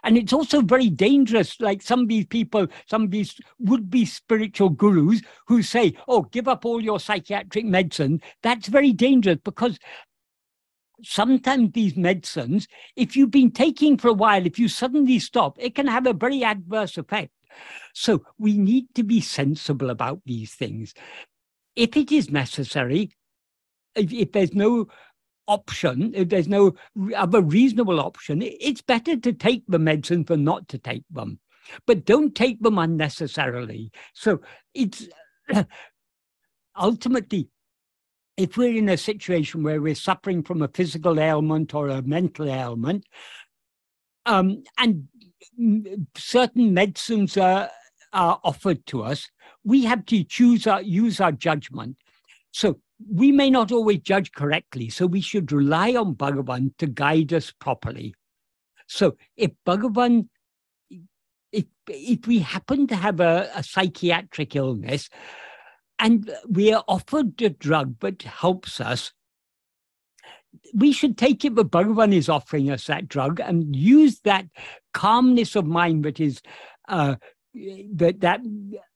And it's also very dangerous, like some of these people, some of these would be spiritual gurus who say, oh, give up all your psychiatric medicine. That's very dangerous because sometimes these medicines, if you've been taking for a while, if you suddenly stop, it can have a very adverse effect. So we need to be sensible about these things. If it is necessary, if, if there's no option, if there's no other reasonable option, it's better to take the medicine than not to take them. But don't take them unnecessarily. So it's ultimately, if we're in a situation where we're suffering from a physical ailment or a mental ailment, um, and certain medicines are, are offered to us, we have to choose our, use our judgment. So we may not always judge correctly, so we should rely on Bhagavan to guide us properly. So if Bhagavan, if, if we happen to have a, a psychiatric illness and we are offered a drug that helps us, we should take it that Bhagavan is offering us that drug and use that calmness of mind that is uh, that that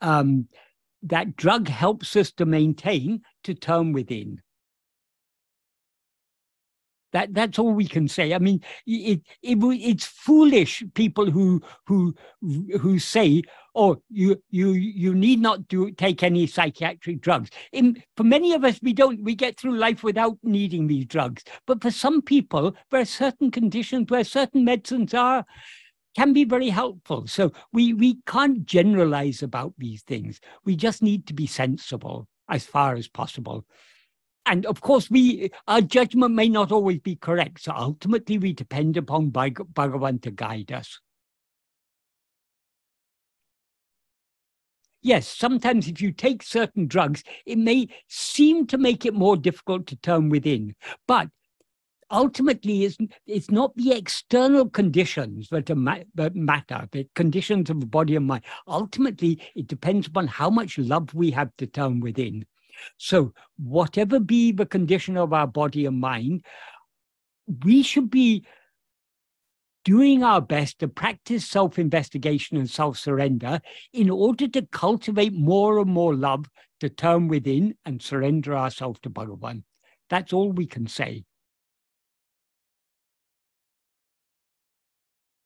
um, that drug helps us to maintain to turn within. That that's all we can say. I mean, it, it it's foolish people who who who say, "Oh, you you you need not do take any psychiatric drugs." In, for many of us, we don't. We get through life without needing these drugs. But for some people, there are certain conditions where certain medicines are can be very helpful. So we we can't generalize about these things. We just need to be sensible as far as possible. And of course, we our judgment may not always be correct. So ultimately, we depend upon Bhagavan to guide us. Yes, sometimes if you take certain drugs, it may seem to make it more difficult to turn within. But ultimately, it's, it's not the external conditions that, ma- that matter, the conditions of the body and mind. Ultimately, it depends upon how much love we have to turn within. So, whatever be the condition of our body and mind, we should be doing our best to practice self investigation and self surrender in order to cultivate more and more love to turn within and surrender ourselves to Bhagavan. That's all we can say.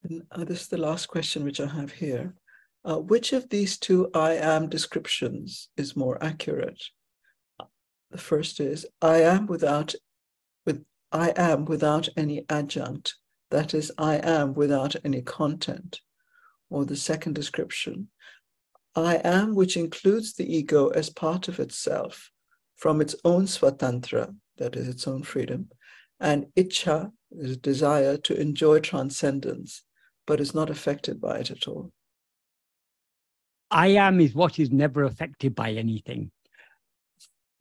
And uh, this is the last question which I have here. Uh, which of these two I am descriptions is more accurate? The first is I am without with I am without any adjunct. That is, I am without any content. Or the second description, I am which includes the ego as part of itself from its own swatantra, that is its own freedom, and icha is desire to enjoy transcendence, but is not affected by it at all. I am is what is never affected by anything.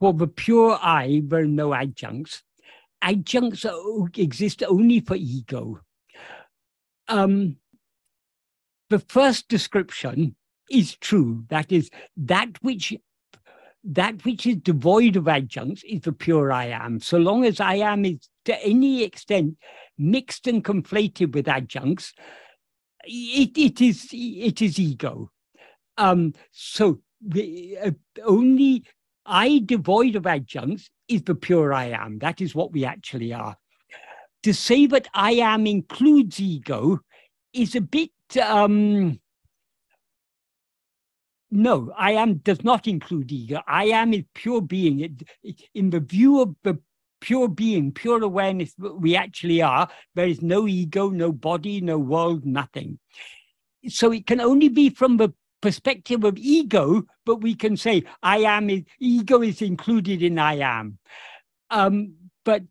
For the pure I, there are no adjuncts. Adjuncts exist only for ego. Um, the first description is true. That is, that which that which is devoid of adjuncts is the pure I am. So long as I am is to any extent mixed and conflated with adjuncts, it, it is it is ego. Um, so the, uh, only I devoid of adjuncts is the pure I am. That is what we actually are. To say that I am includes ego is a bit um, no, I am does not include ego. I am is pure being. It, it, in the view of the pure being, pure awareness we actually are, there is no ego, no body, no world, nothing. So it can only be from the perspective of ego, but we can say I am ego is included in I am. Um, but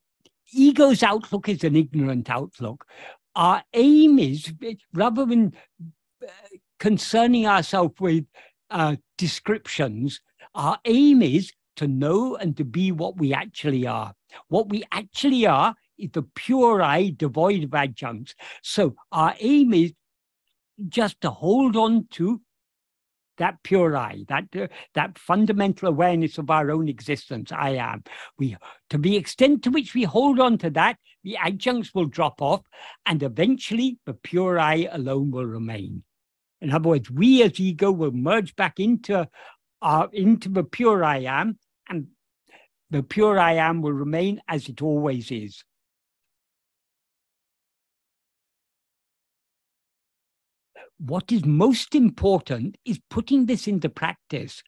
ego's outlook is an ignorant outlook. Our aim is rather than uh, concerning ourselves with uh, descriptions, our aim is to know and to be what we actually are. What we actually are is the pure I, devoid of adjuncts. So our aim is just to hold on to that pure I, that uh, that fundamental awareness of our own existence, I am. We, to the extent to which we hold on to that, the adjuncts will drop off, and eventually the pure I alone will remain. In other words, we as ego will merge back into our into the pure I am, and the pure I am will remain as it always is. What is most important is putting this into practice.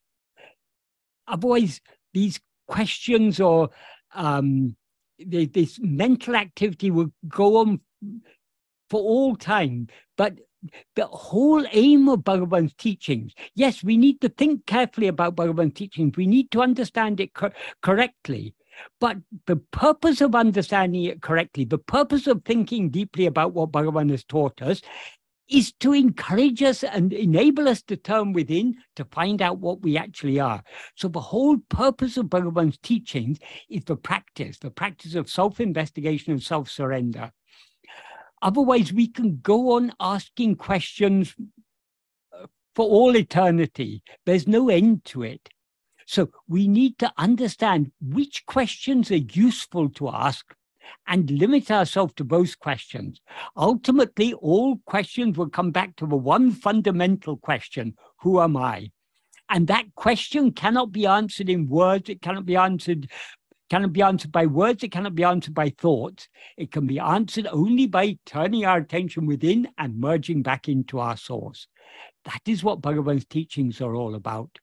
Otherwise, these questions or um, this mental activity will go on for all time. But the whole aim of Bhagavan's teachings, yes, we need to think carefully about Bhagavan's teachings. We need to understand it co- correctly. But the purpose of understanding it correctly, the purpose of thinking deeply about what Bhagavan has taught us, is to encourage us and enable us to turn within to find out what we actually are. So the whole purpose of Bhagavan's teachings is the practice, the practice of self-investigation and self-surrender. Otherwise, we can go on asking questions uh, for all eternity. There's no end to it. So we need to understand which questions are useful to ask and limit ourselves to those questions. Ultimately, all questions will come back to the one fundamental question Who am I? And that question cannot be answered in words, it cannot be answered. Cannot be answered by words, it cannot be answered by thoughts. It can be answered only by turning our attention within and merging back into our source. That is what Bhagavan's teachings are all about.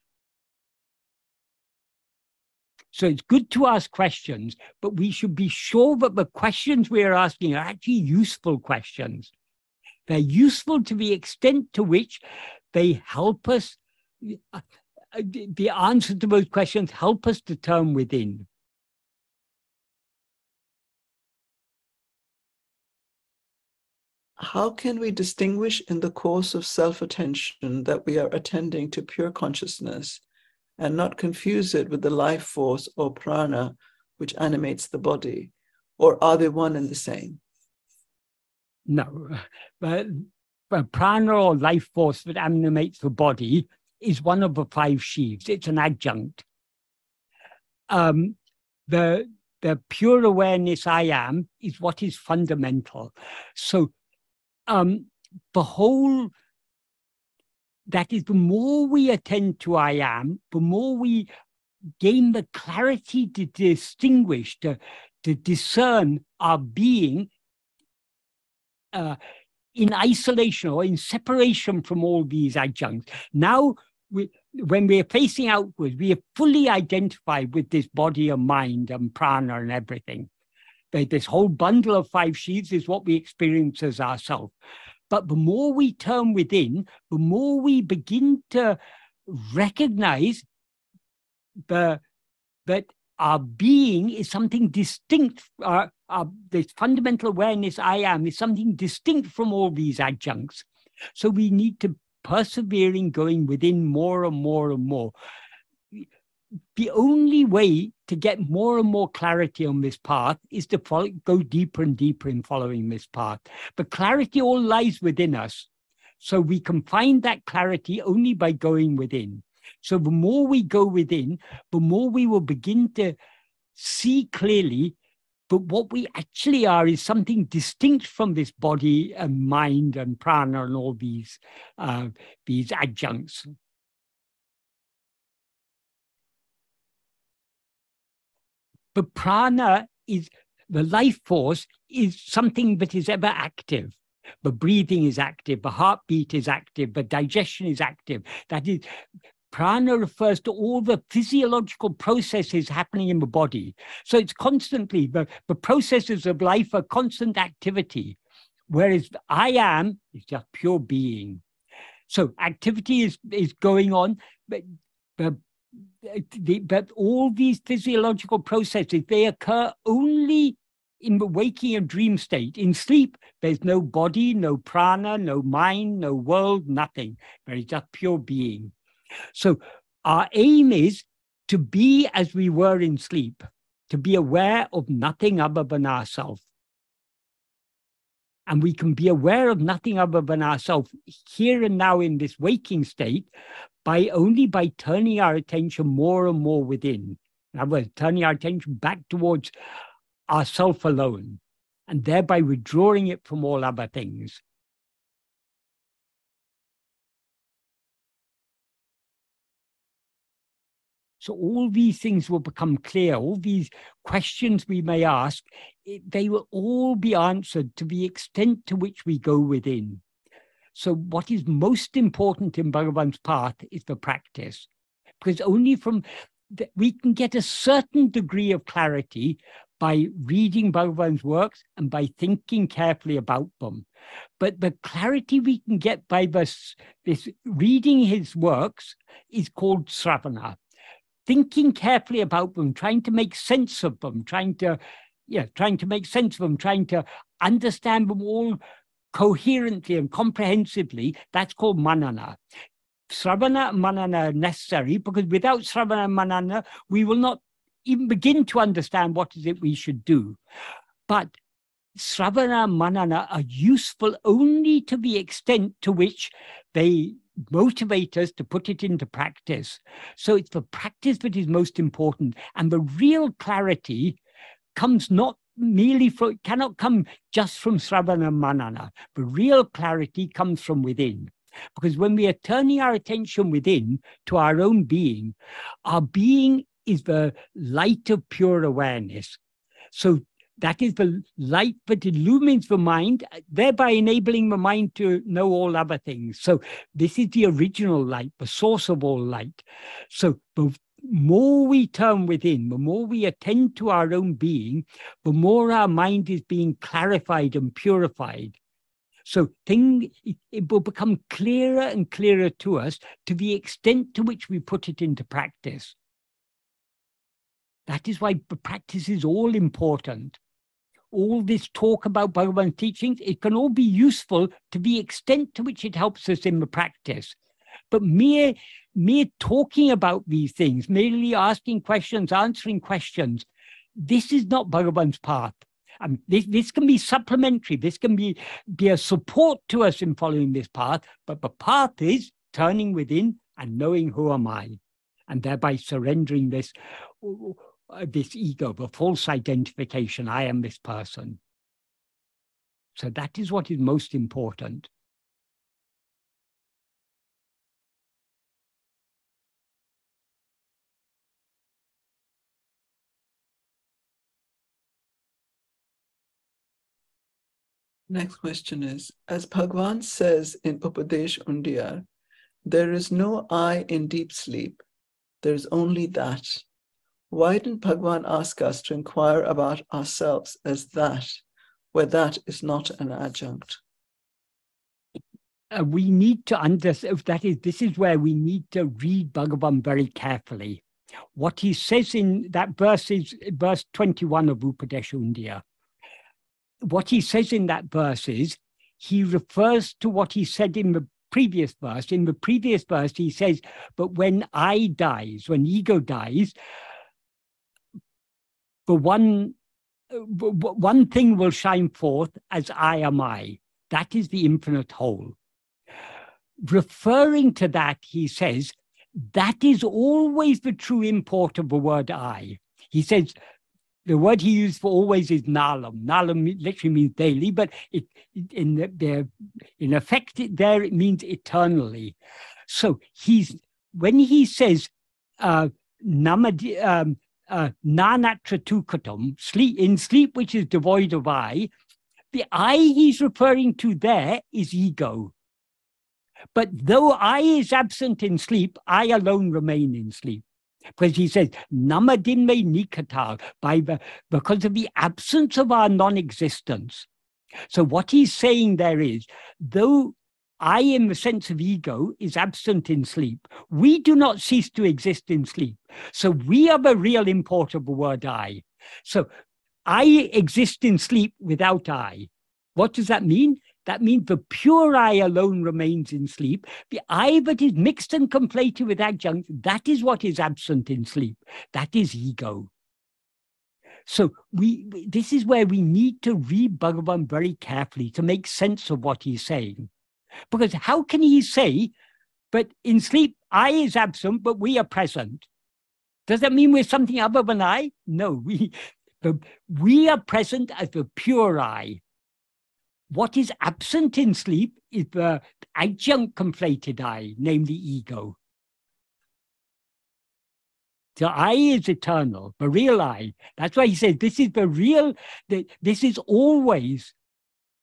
So it's good to ask questions, but we should be sure that the questions we are asking are actually useful questions. They're useful to the extent to which they help us, uh, the answer to those questions help us to turn within. How can we distinguish in the course of self attention that we are attending to pure consciousness and not confuse it with the life force or prana which animates the body? Or are they one and the same? No, but, but prana or life force that animates the body is one of the five sheaves. It's an adjunct. Um, the the pure awareness I am is what is fundamental. So um, the whole that is the more we attend to I am, the more we gain the clarity to distinguish, to, to discern our being uh, in isolation or in separation from all these adjuncts. Now, we, when we are facing outwards, we are fully identified with this body and mind and prana and everything. This whole bundle of five sheaths is what we experience as ourselves. But the more we turn within, the more we begin to recognize the, that our being is something distinct. Uh, uh, our, our, this fundamental awareness I am is something distinct from all these adjuncts. So we need to persevering, going within more and more and more. The only way to get more and more clarity on this path is to follow, go deeper and deeper in following this path. But clarity all lies within us. So we can find that clarity only by going within. So the more we go within, the more we will begin to see clearly but what we actually are is something distinct from this body and mind and prana and all these, uh, these adjuncts. But prana is the life force is something that is ever active. The breathing is active, the heartbeat is active, the digestion is active. That is, Prana refers to all the physiological processes happening in the body. So it's constantly, the, the processes of life are constant activity, whereas I am is just pure being. So activity is, is going on, but, but, but all these physiological processes, they occur only in the waking and dream state. In sleep, there's no body, no prana, no mind, no world, nothing. There is just pure being. So our aim is to be as we were in sleep, to be aware of nothing other than ourselves. And we can be aware of nothing other than ourselves here and now in this waking state by only by turning our attention more and more within. In other words, turning our attention back towards ourself alone and thereby withdrawing it from all other things. So all these things will become clear. All these questions we may ask, they will all be answered to the extent to which we go within. So what is most important in Bhagavan's path is the practice, because only from we can get a certain degree of clarity by reading Bhagavan's works and by thinking carefully about them. But the clarity we can get by this, this reading his works is called sravana thinking carefully about them, trying to make sense of them, trying to, yeah, trying to make sense of them, trying to understand them all coherently and comprehensively, that's called manana. Sravana manana are necessary because without sravana manana, we will not even begin to understand what is it we should do. But sravana manana are useful only to the extent to which they motivate us to put it into practice. So it's the practice that is most important. And the real clarity comes not merely from, cannot come just from Sravana Manana. The real clarity comes from within. Because when we are turning our attention within to our own being, our being is the light of pure awareness. So that is the light that illumines the mind, thereby enabling the mind to know all other things. So this is the original light, the source of all light. So the more we turn within, the more we attend to our own being, the more our mind is being clarified and purified. So thing it will become clearer and clearer to us to the extent to which we put it into practice. That is why practice is all important all this talk about Bhagavan's teachings, it can all be useful to the extent to which it helps us in the practice. But mere, mere talking about these things, merely asking questions, answering questions, this is not Bhagavan's path. Um, this, this can be supplementary. This can be, be a support to us in following this path. But the path is turning within and knowing who am I, and thereby surrendering this uh, this ego, the false identification, I am this person. So that is what is most important. Next question is As Bhagavan says in Upadesa Undiyar, there is no I in deep sleep, there is only that. Why didn't Bhagavan ask us to inquire about ourselves as that, where that is not an adjunct? Uh, we need to understand that is this is where we need to read Bhagavan very carefully. What he says in that verse is verse 21 of Upadesa Undiyar. What he says in that verse is he refers to what he said in the previous verse. In the previous verse, he says, But when I dies, when ego dies, the one, one thing will shine forth as I am I. That is the infinite whole. Referring to that, he says, that is always the true import of the word I. He says, the word he used for always is nalam. Nalam literally means daily, but it, in the, in effect it, there it means eternally. So he's when he says uh, namadi, um, uh, nanatra tukatum, sleep, in sleep which is devoid of I, the I he's referring to there is ego. But though I is absent in sleep, I alone remain in sleep. Because he says, namadinme nikatal, by the, because of the absence of our non existence. So, what he's saying there is, though I, in the sense of ego, is absent in sleep. We do not cease to exist in sleep. So we are the real import of the word I. So I exist in sleep without I. What does that mean? That means the pure I alone remains in sleep. The I that is mixed and conflated with adjunct, that is what is absent in sleep. That is ego. So we this is where we need to read Bhagavan very carefully to make sense of what he's saying. Because how can he say, but in sleep, I is absent, but we are present? Does that mean we're something other than I? No, we, the, we are present as the pure I. What is absent in sleep is the adjunct conflated I, namely ego. So I is eternal, the real I. That's why he says this is the real, the, this is always,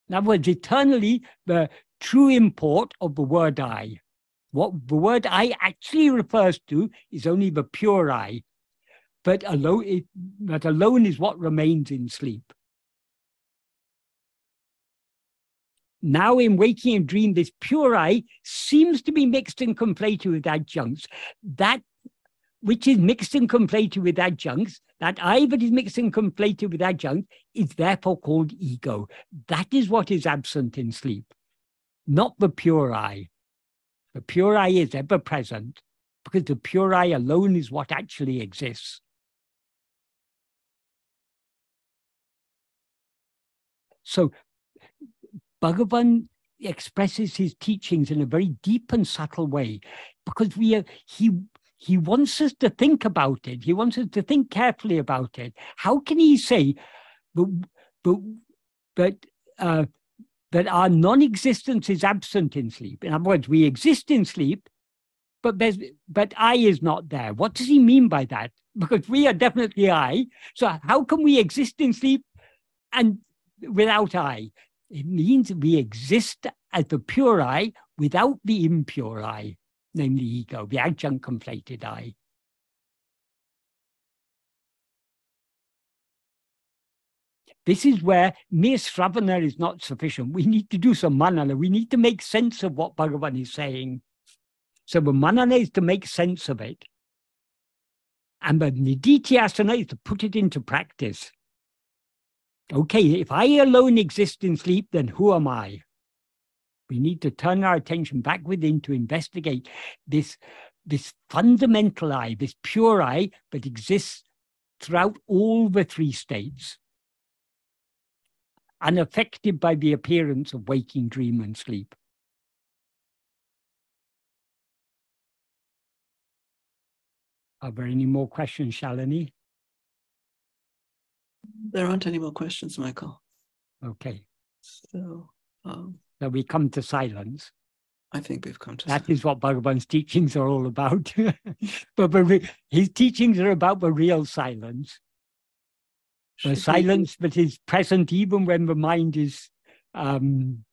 in other words, eternally, the, true import of the word I. What the word I actually refers to is only the pure I, but alone, it, but alone is what remains in sleep. Now, in waking and dream, this pure I seems to be mixed and conflated with adjuncts. That which is mixed and conflated with adjuncts, that I that is mixed and conflated with adjuncts, is therefore called ego. That is what is absent in sleep not the pure I. The pure I is ever present because the pure I alone is what actually exists. So Bhagavan expresses his teachings in a very deep and subtle way because we are, he he wants us to think about it. He wants us to think carefully about it. How can he say, but but but uh, that our non-existence is absent in sleep. In other words, we exist in sleep, but but I is not there. What does he mean by that? Because we are definitely I. So how can we exist in sleep and without I? It means we exist as the pure I without the impure I, namely ego, the adjunct conflated I. This is where mere Sravana is not sufficient. We need to do some manana. We need to make sense of what Bhagavan is saying. So the manana is to make sense of it. And the nididhyasana is to put it into practice. Okay, if I alone exist in sleep, then who am I? We need to turn our attention back within to investigate this, this fundamental I, this pure I, that exists throughout all the three states, unaffected by the appearance of waking, dream, and sleep. Are there any more questions, Shalini? There aren't any more questions, Michael. Okay. So, um, so we come to silence. I think we've come to That silence. is what Bhagavan's teachings are all about. but, but his teachings are about the real silence. The silence that is present even when the mind is um,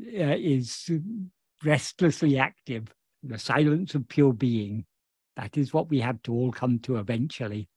uh, is restlessly active. The silence of pure being. That is what we have to all come to eventually.